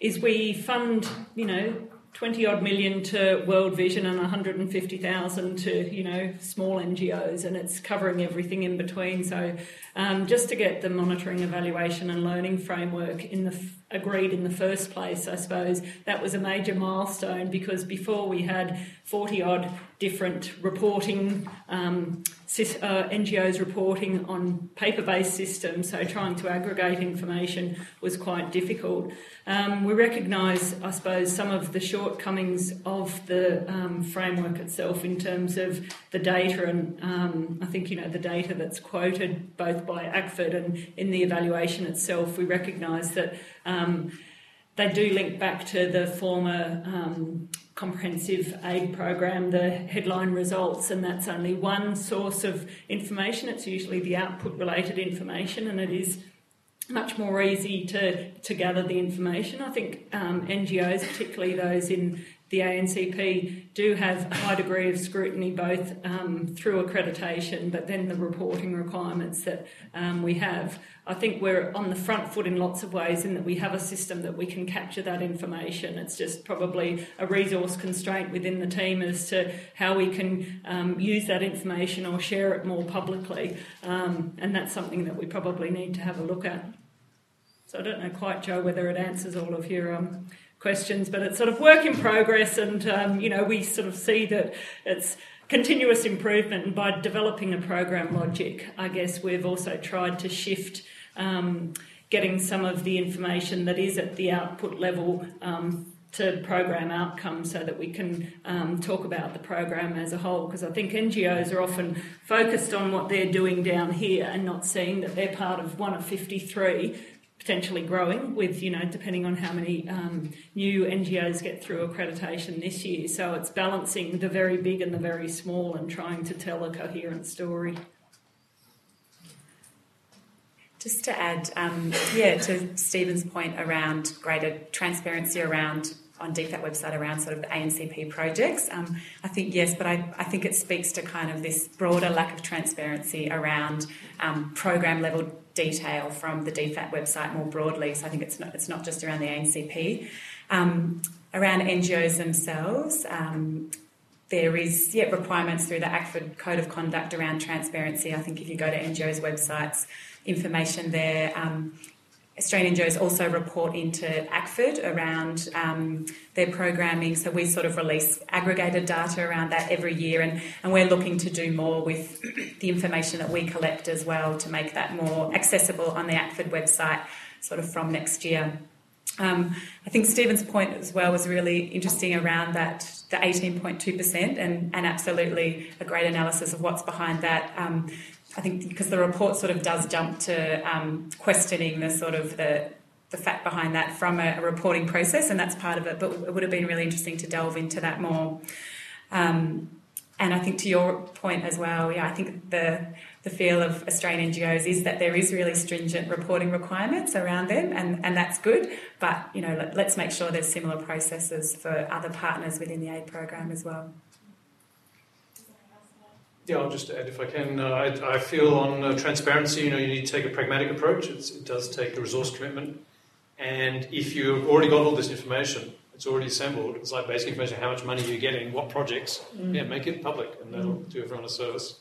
is we fund, you know, 20 odd million to World Vision and 150,000 to, you know, small NGOs, and it's covering everything in between. So, um, just to get the monitoring, evaluation, and learning framework in the agreed in the first place, I suppose that was a major milestone because before we had 40 odd different reporting um, uh, NGOs reporting on paper-based systems, so trying to aggregate information was quite difficult. Um, we recognise, I suppose, some of the shortcomings of the um, framework itself in terms of the data, and um, I think you know the data that's quoted both by ACFID and in the evaluation itself. We recognise that um, they do link back to the former um, comprehensive aid program, the headline results, and that's only one source of information. It's usually the output related information, and it is much more easy to, to gather the information. I think um, NGOs, particularly those in the ANCP, do have a high degree of scrutiny both um, through accreditation but then the reporting requirements that um, we have. I think we're on the front foot in lots of ways in that we have a system that we can capture that information. It's just probably a resource constraint within the team as to how we can um, use that information or share it more publicly. Um, and that's something that we probably need to have a look at. So I don't know quite, Joe, whether it answers all of your um, questions, but it's sort of work in progress, and um, you know we sort of see that it's continuous improvement. And by developing a program logic, I guess we've also tried to shift. Um, getting some of the information that is at the output level um, to program outcomes so that we can um, talk about the program as a whole. Because I think NGOs are often focused on what they're doing down here and not seeing that they're part of one of 53 potentially growing with, you know, depending on how many um, new NGOs get through accreditation this year. So it's balancing the very big and the very small and trying to tell a coherent story. Just to add, um, yeah, to Stephen's point around greater transparency around on DFAT website around sort of the ANCP projects. Um, I think yes, but I, I think it speaks to kind of this broader lack of transparency around um, program level detail from the DFAT website more broadly. So I think it's not it's not just around the ANCP. Um, around NGOs themselves, um, there is yeah, requirements through the ACFID Code of Conduct around transparency. I think if you go to NGOs' websites, information there. Um, Australian NGOs also report into ACFID around um, their programming, so we sort of release aggregated data around that every year, and, and we're looking to do more with the information that we collect as well to make that more accessible on the ACFID website sort of from next year. Um, I think Stephen's point as well was really interesting around that the 18.2% and, and absolutely a great analysis of what's behind that. Um, I think because the report sort of does jump to um, questioning the sort of the the fact behind that from a, a, reporting process, and that's part of it. But it would have been really interesting to delve into that more. Um, and I think to your point as well, yeah, I think the the feel of Australian NGOs is that there is really stringent reporting requirements around them, and, and that's good. But you know, let, let's make sure there's similar processes for other partners within the aid program as well. Yeah, I'll just add if I can. Uh, I, I, feel on uh, transparency, you know, you need to take a pragmatic approach. It's, it does take a resource commitment, and if you've already got all this information, it's already assembled. It's like basic information: how much money you're getting, what projects. Mm. Yeah, make it public, and that'll mm. do everyone a service.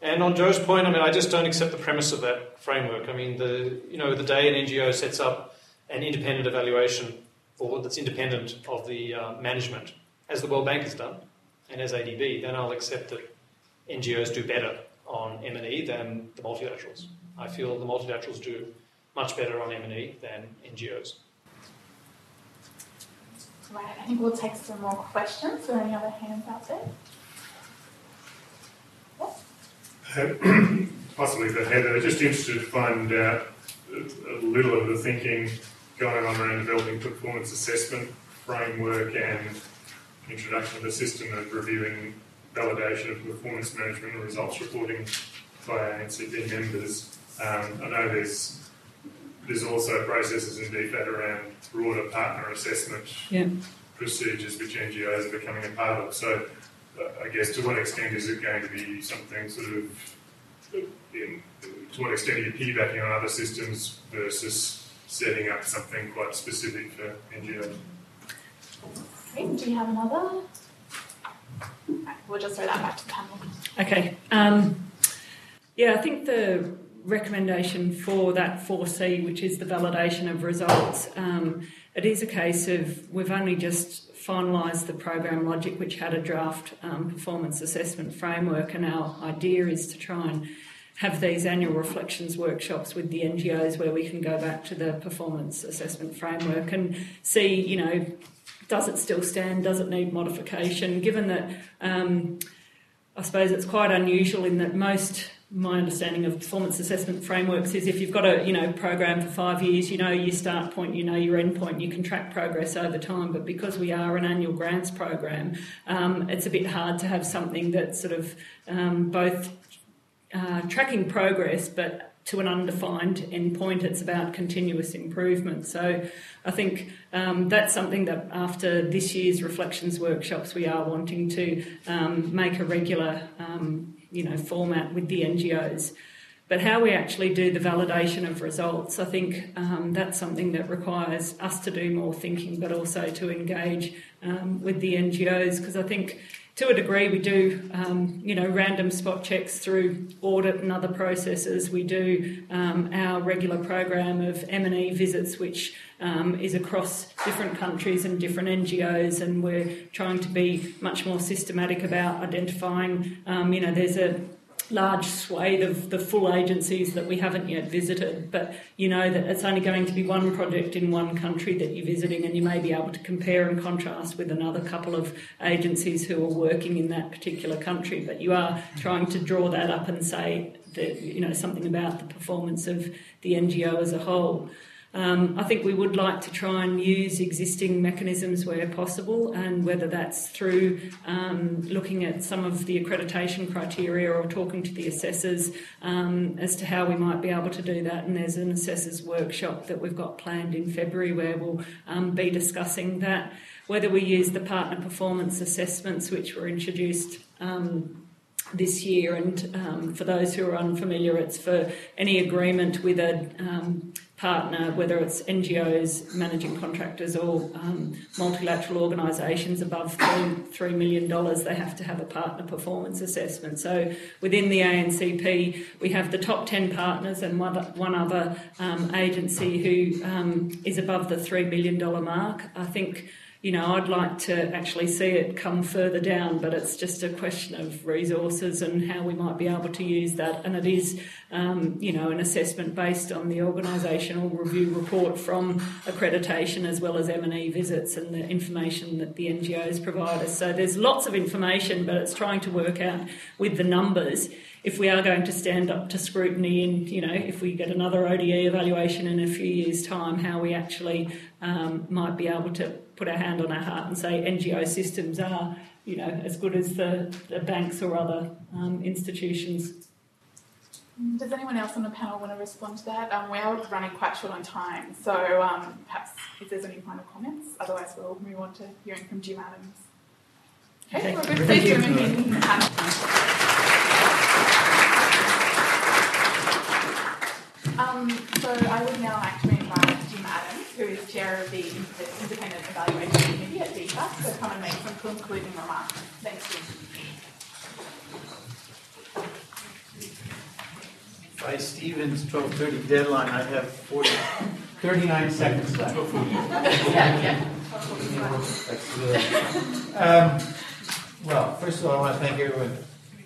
And on Joe's point, I mean, I just don't accept the premise of that framework. I mean, the you know, the day an NGO sets up an independent evaluation, or that's independent of the uh, management, as the World Bank has done, and as ADB, then I'll accept that NGOs do better on M&E than the multilaterals. I feel the multilaterals do much better on M&E than NGOs. Right, I think we'll take some more questions. Are there any other hands out there? Yes? Possibly for Heather, just interested to find out a little of the thinking going on around developing performance assessment framework and introduction of a system of reviewing validation of performance management and results reporting by ANCP members. Um, I know there's there's also processes in DFAT around broader partner assessment yeah. procedures which NGOs are becoming a part of. So, uh, I guess to what extent is it going to be something sort of, in, to what extent are you piggybacking on other systems versus setting up something quite specific for NGOs? Okay, do you have another? We'll just throw that back to the panel. Okay. Um, yeah, I think the recommendation for that 4C, which is the validation of results, um, it is a case of we've only just finalised the program logic, which had a draft um, performance assessment framework, and our idea is to try and have these annual reflections workshops with the NGOs where we can go back to the performance assessment framework and see, you know, does it still stand? Does it need modification? Given that um, I suppose it's quite unusual in that most my understanding of performance assessment frameworks is if you've got a you know program for five years, you know your start point, you know your end point, you can track progress over time. But because we are an annual grants program, um, it's a bit hard to have something that sort of um, both uh, tracking progress, but to an undefined endpoint. It's about continuous improvement. So I think um, that's something that after this year's reflections workshops, we are wanting to um, make a regular, um, you know, format with the NGOs. But how we actually do the validation of results, I think um, that's something that requires us to do more thinking, but also to engage um, with the NGOs because I think to a degree, we do, um, you know, random spot checks through audit and other processes. We do um, our regular program of M&E visits, which um, is across different countries and different NGOs, and we're trying to be much more systematic about identifying, um, you know, there's a large swathe of the full agencies that we haven't yet visited, but you know that it's only going to be one project in one country that you're visiting, and you may be able to compare and contrast with another couple of agencies who are working in that particular country. But you are trying to draw that up and say that you know something about the performance of the NGO as a whole. Um, I think we would like to try and use existing mechanisms where possible, and whether that's through um, looking at some of the accreditation criteria or talking to the assessors um, as to how we might be able to do that. And there's an assessors workshop that we've got planned in February where we'll um, be discussing that. Whether we use the partner performance assessments, which were introduced um, this year. And um, for those who are unfamiliar, it's for any agreement with a um, partner, whether it's NGOs, managing contractors, or um, multilateral organisations above 3, $3 million, they have to have a partner performance assessment. So within the ANCP, we have the top 10 partners and one other um, agency who um, is above the $3 million mark. I think you know, I'd like to actually see it come further down, but it's just a question of resources and how we might be able to use that. And it is, um, you know, an assessment based on the organisational review report from accreditation as well as M&E visits and the information that the NGOs provide us. So there's lots of information, but it's trying to work out with the numbers if we are going to stand up to scrutiny and, you know, if we get another ODE evaluation in a few years' time, how we actually um, might be able to put our hand on our heart and say NGO systems are, you know, as good as the, the banks or other um, institutions. Does anyone else on the panel want to respond to that? Um, we are running quite short on time, so um, perhaps if there's any final comments, otherwise we'll move on to hearing from Jim Adams. Okay, okay. we're good. Please join me in the panel. Um, so I would now like to invite Jim Adams, who is chair of the Independent Evaluation Committee at DFAT, to come and make some concluding remarks. Thanks, Jim. By Stephen's 12:30 deadline, I have 40, 39 seconds left. yeah, yeah. Um, well, first of all, I want to thank everyone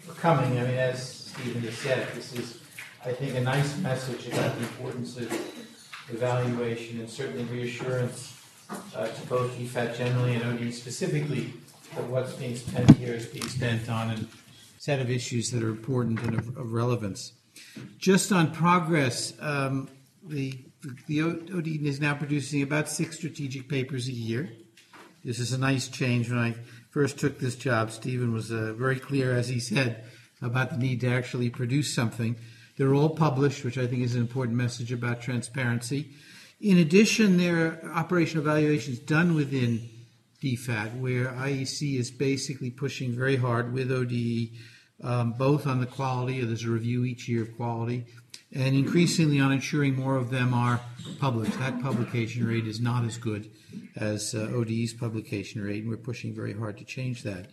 for coming. I mean, as Stephen just said, this is, I think, a nice message about the importance of evaluation and certainly reassurance uh, to both DFAT generally and OD specifically that what's being spent here is being spent on a set of issues that are important and of, of relevance. Just on progress, um, the, the OD is now producing about six strategic papers a year. This is a nice change. When I first took this job, Stephen was uh, very clear, as he said, about the need to actually produce something. They're all published, which I think is an important message about transparency. In addition, there are operational evaluations done within DFAT, where IEC is basically pushing very hard with ODE um, both on the quality, there's a review each year of quality, and increasingly on ensuring more of them are published. That publication rate is not as good as uh, ODE's publication rate, and we're pushing very hard to change that.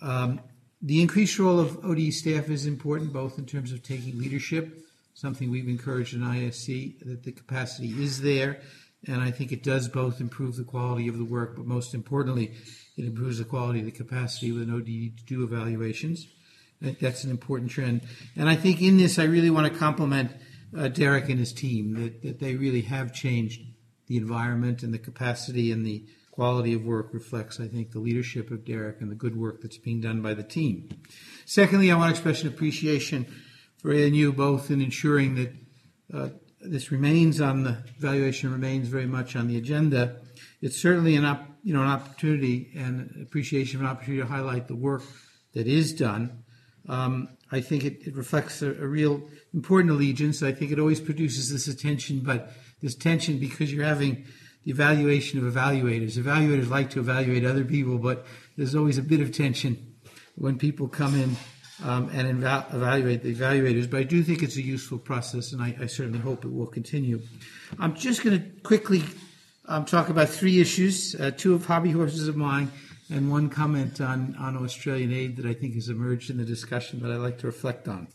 Um, the increased role of ODE staff is important, both in terms of taking leadership, something we've encouraged in IEC, that the capacity is there, and I think it does both improve the quality of the work, but most importantly, it improves the quality of the capacity with an ODE to do evaluations. That's an important trend. And I think in this, I really want to compliment uh, Derek and his team that, that they really have changed the environment and the capacity and the quality of work reflects, I think, the leadership of Derek and the good work that's being done by the team. Secondly, I want to express an appreciation for ANU both in ensuring that uh, this remains on the valuation remains very much on the agenda. It's certainly an op, you know an opportunity and appreciation of an opportunity to highlight the work that is done um, I think it, it reflects a, a, real important allegiance. I think it always produces this attention, but this tension because you're having the evaluation of evaluators. Evaluators like to evaluate other people, but there's always a bit of tension when people come in um, and eva- evaluate the evaluators. But I do think it's a useful process, and I, I certainly hope it will continue. I'm just going to quickly um, talk about three issues, uh, two of hobby horses of mine and one comment on, on Australian aid that I think has emerged in the discussion that I'd like to reflect on.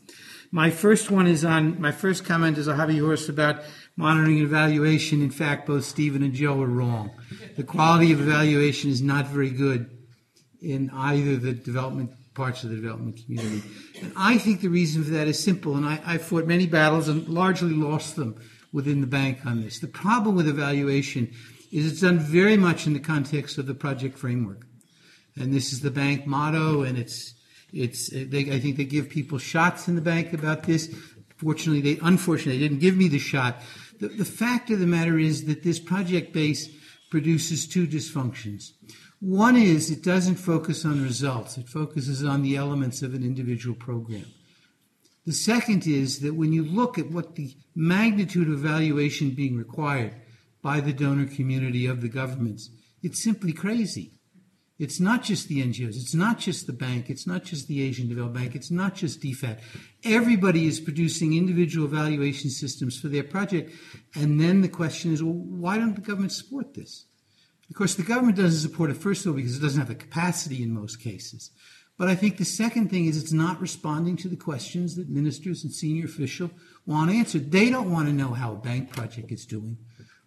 My first one is on, my first comment is a hobby horse about monitoring and evaluation. In fact, both Stephen and Joe are wrong. The quality of evaluation is not very good in either the development parts of the development community. And I think the reason for that is simple, and I, I fought many battles and largely lost them within the bank on this. The problem with evaluation is it's done very much in the context of the project framework and this is the bank motto, and it's it's. They, I think they give people shots in the bank about this. Fortunately, they unfortunately they didn't give me the shot. The, the fact of the matter is that this project base produces two dysfunctions. One is it doesn't focus on results; it focuses on the elements of an individual program. The second is that when you look at what the magnitude of evaluation being required by the donor community of the governments, it's simply crazy. It's not just the NGOs. It's not just the bank. It's not just the Asian Development Bank. It's not just DFAT. Everybody is producing individual evaluation systems for their project. And then the question is, well, why don't the government support this? Of course, the government doesn't support it, first of all, because it doesn't have the capacity in most cases. But I think the second thing is it's not responding to the questions that ministers and senior officials want answered. They don't want to know how a bank project is doing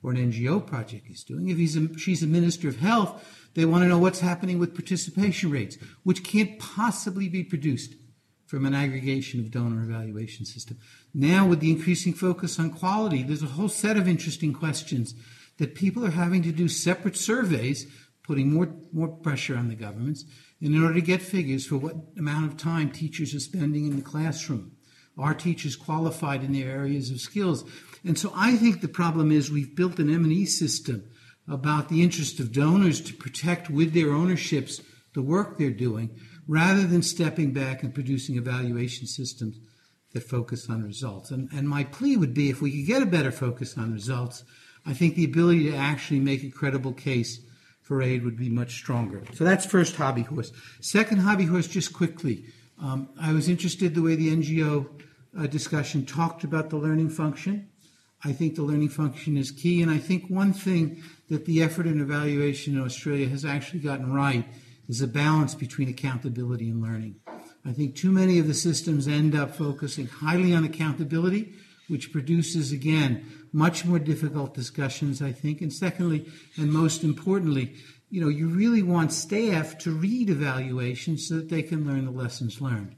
or an NGO project is doing. If he's a, she's a minister of health, they want to know what's happening with participation rates, which can't possibly be produced from an aggregation of donor evaluation system. Now, with the increasing focus on quality, there's a whole set of interesting questions that people are having to do separate surveys, putting more, more pressure on the governments in order to get figures for what amount of time teachers are spending in the classroom. Are teachers qualified in their areas of skills? And so I think the problem is we've built an M&E system about the interest of donors to protect with their ownerships the work they're doing rather than stepping back and producing evaluation systems that focus on results. And, and my plea would be if we could get a better focus on results, I think the ability to actually make a credible case for aid would be much stronger. So that's first hobby horse. Second hobby horse, just quickly. Um, I was interested the way the NGO uh, discussion talked about the learning function. I think the learning function is key. And I think one thing that the effort and evaluation in Australia has actually gotten right is a balance between accountability and learning. I think too many of the systems end up focusing highly on accountability, which produces, again, much more difficult discussions, I think. And secondly, and most importantly, you know, you really want staff to read evaluations so that they can learn the lessons learned.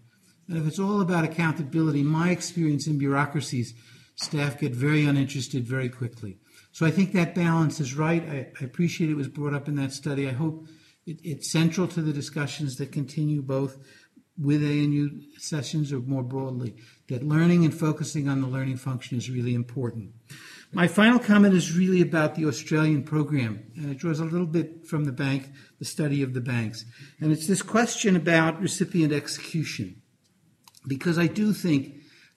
And if it's all about accountability, my experience in bureaucracies, staff get very uninterested very quickly. So I think that balance is right. I, I appreciate it was brought up in that study. I hope it, it's central to the discussions that continue both with ANU sessions or more broadly, that learning and focusing on the learning function is really important. My final comment is really about the Australian program, and it draws a little bit from the bank, the study of the banks. And it's this question about recipient execution because I do think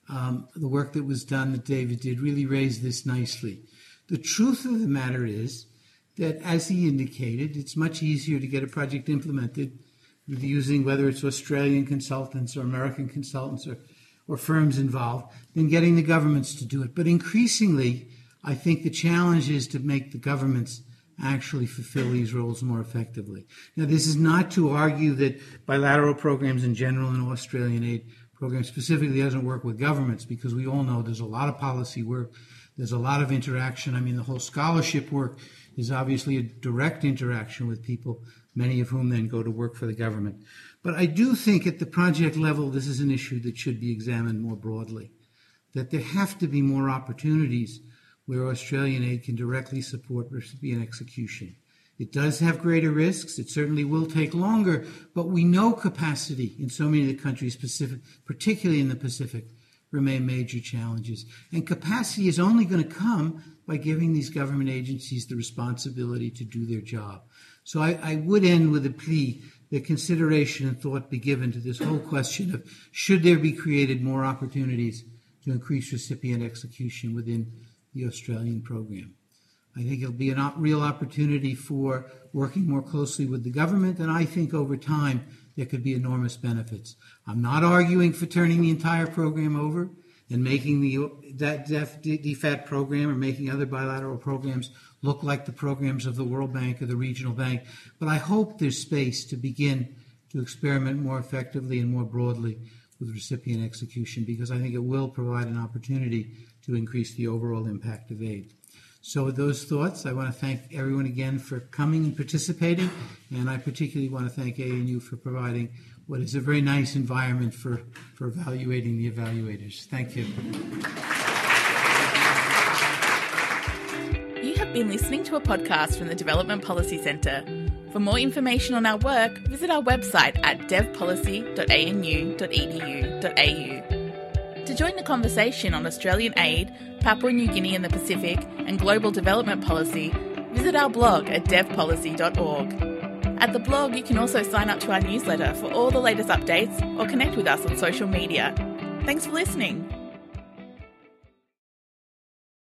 um, the work that was done that David did really raised this nicely. The truth of the matter is that, as he indicated, it's much easier to get a project implemented using whether it's Australian consultants or American consultants or, or firms involved than getting the governments to do it. But increasingly, I think the challenge is to make the governments actually fulfill these roles more effectively. Now, this is not to argue that bilateral programs in general and Australian aid program specifically doesn't work with governments because we all know there's a lot of policy work, there's a lot of interaction. I mean, the whole scholarship work is obviously a direct interaction with people, many of whom then go to work for the government. But I do think at the project level, this is an issue that should be examined more broadly. That there have to be more opportunities where Australian aid can directly support recipient execution. It does have greater risks. It certainly will take longer, but we know capacity in so many of the countries, Pacific, particularly in the Pacific, remain major challenges. And capacity is only going to come by giving these government agencies the responsibility to do their job. So I, I would end with a plea that consideration and thought be given to this whole question of should there be created more opportunities to increase recipient execution within the Australian program. I think it'll be a real opportunity for working more closely with the government, and I think over time there could be enormous benefits. I'm not arguing for turning the entire program over and making the that DFAT program or making other bilateral programs look like the programs of the World Bank or the regional bank, but I hope there's space to begin to experiment more effectively and more broadly with recipient execution because I think it will provide an opportunity to increase the overall impact of aid. So, with those thoughts, I want to thank everyone again for coming and participating, and I particularly want to thank ANU for providing what is a very nice environment for, for evaluating the evaluators. Thank you. You have been listening to a podcast from the Development Policy Centre. For more information on our work, visit our website at devpolicy.anu.edu.au. To join the conversation on Australian aid, Papua New Guinea and the Pacific, and global development policy, visit our blog at devpolicy.org. At the blog, you can also sign up to our newsletter for all the latest updates or connect with us on social media. Thanks for listening.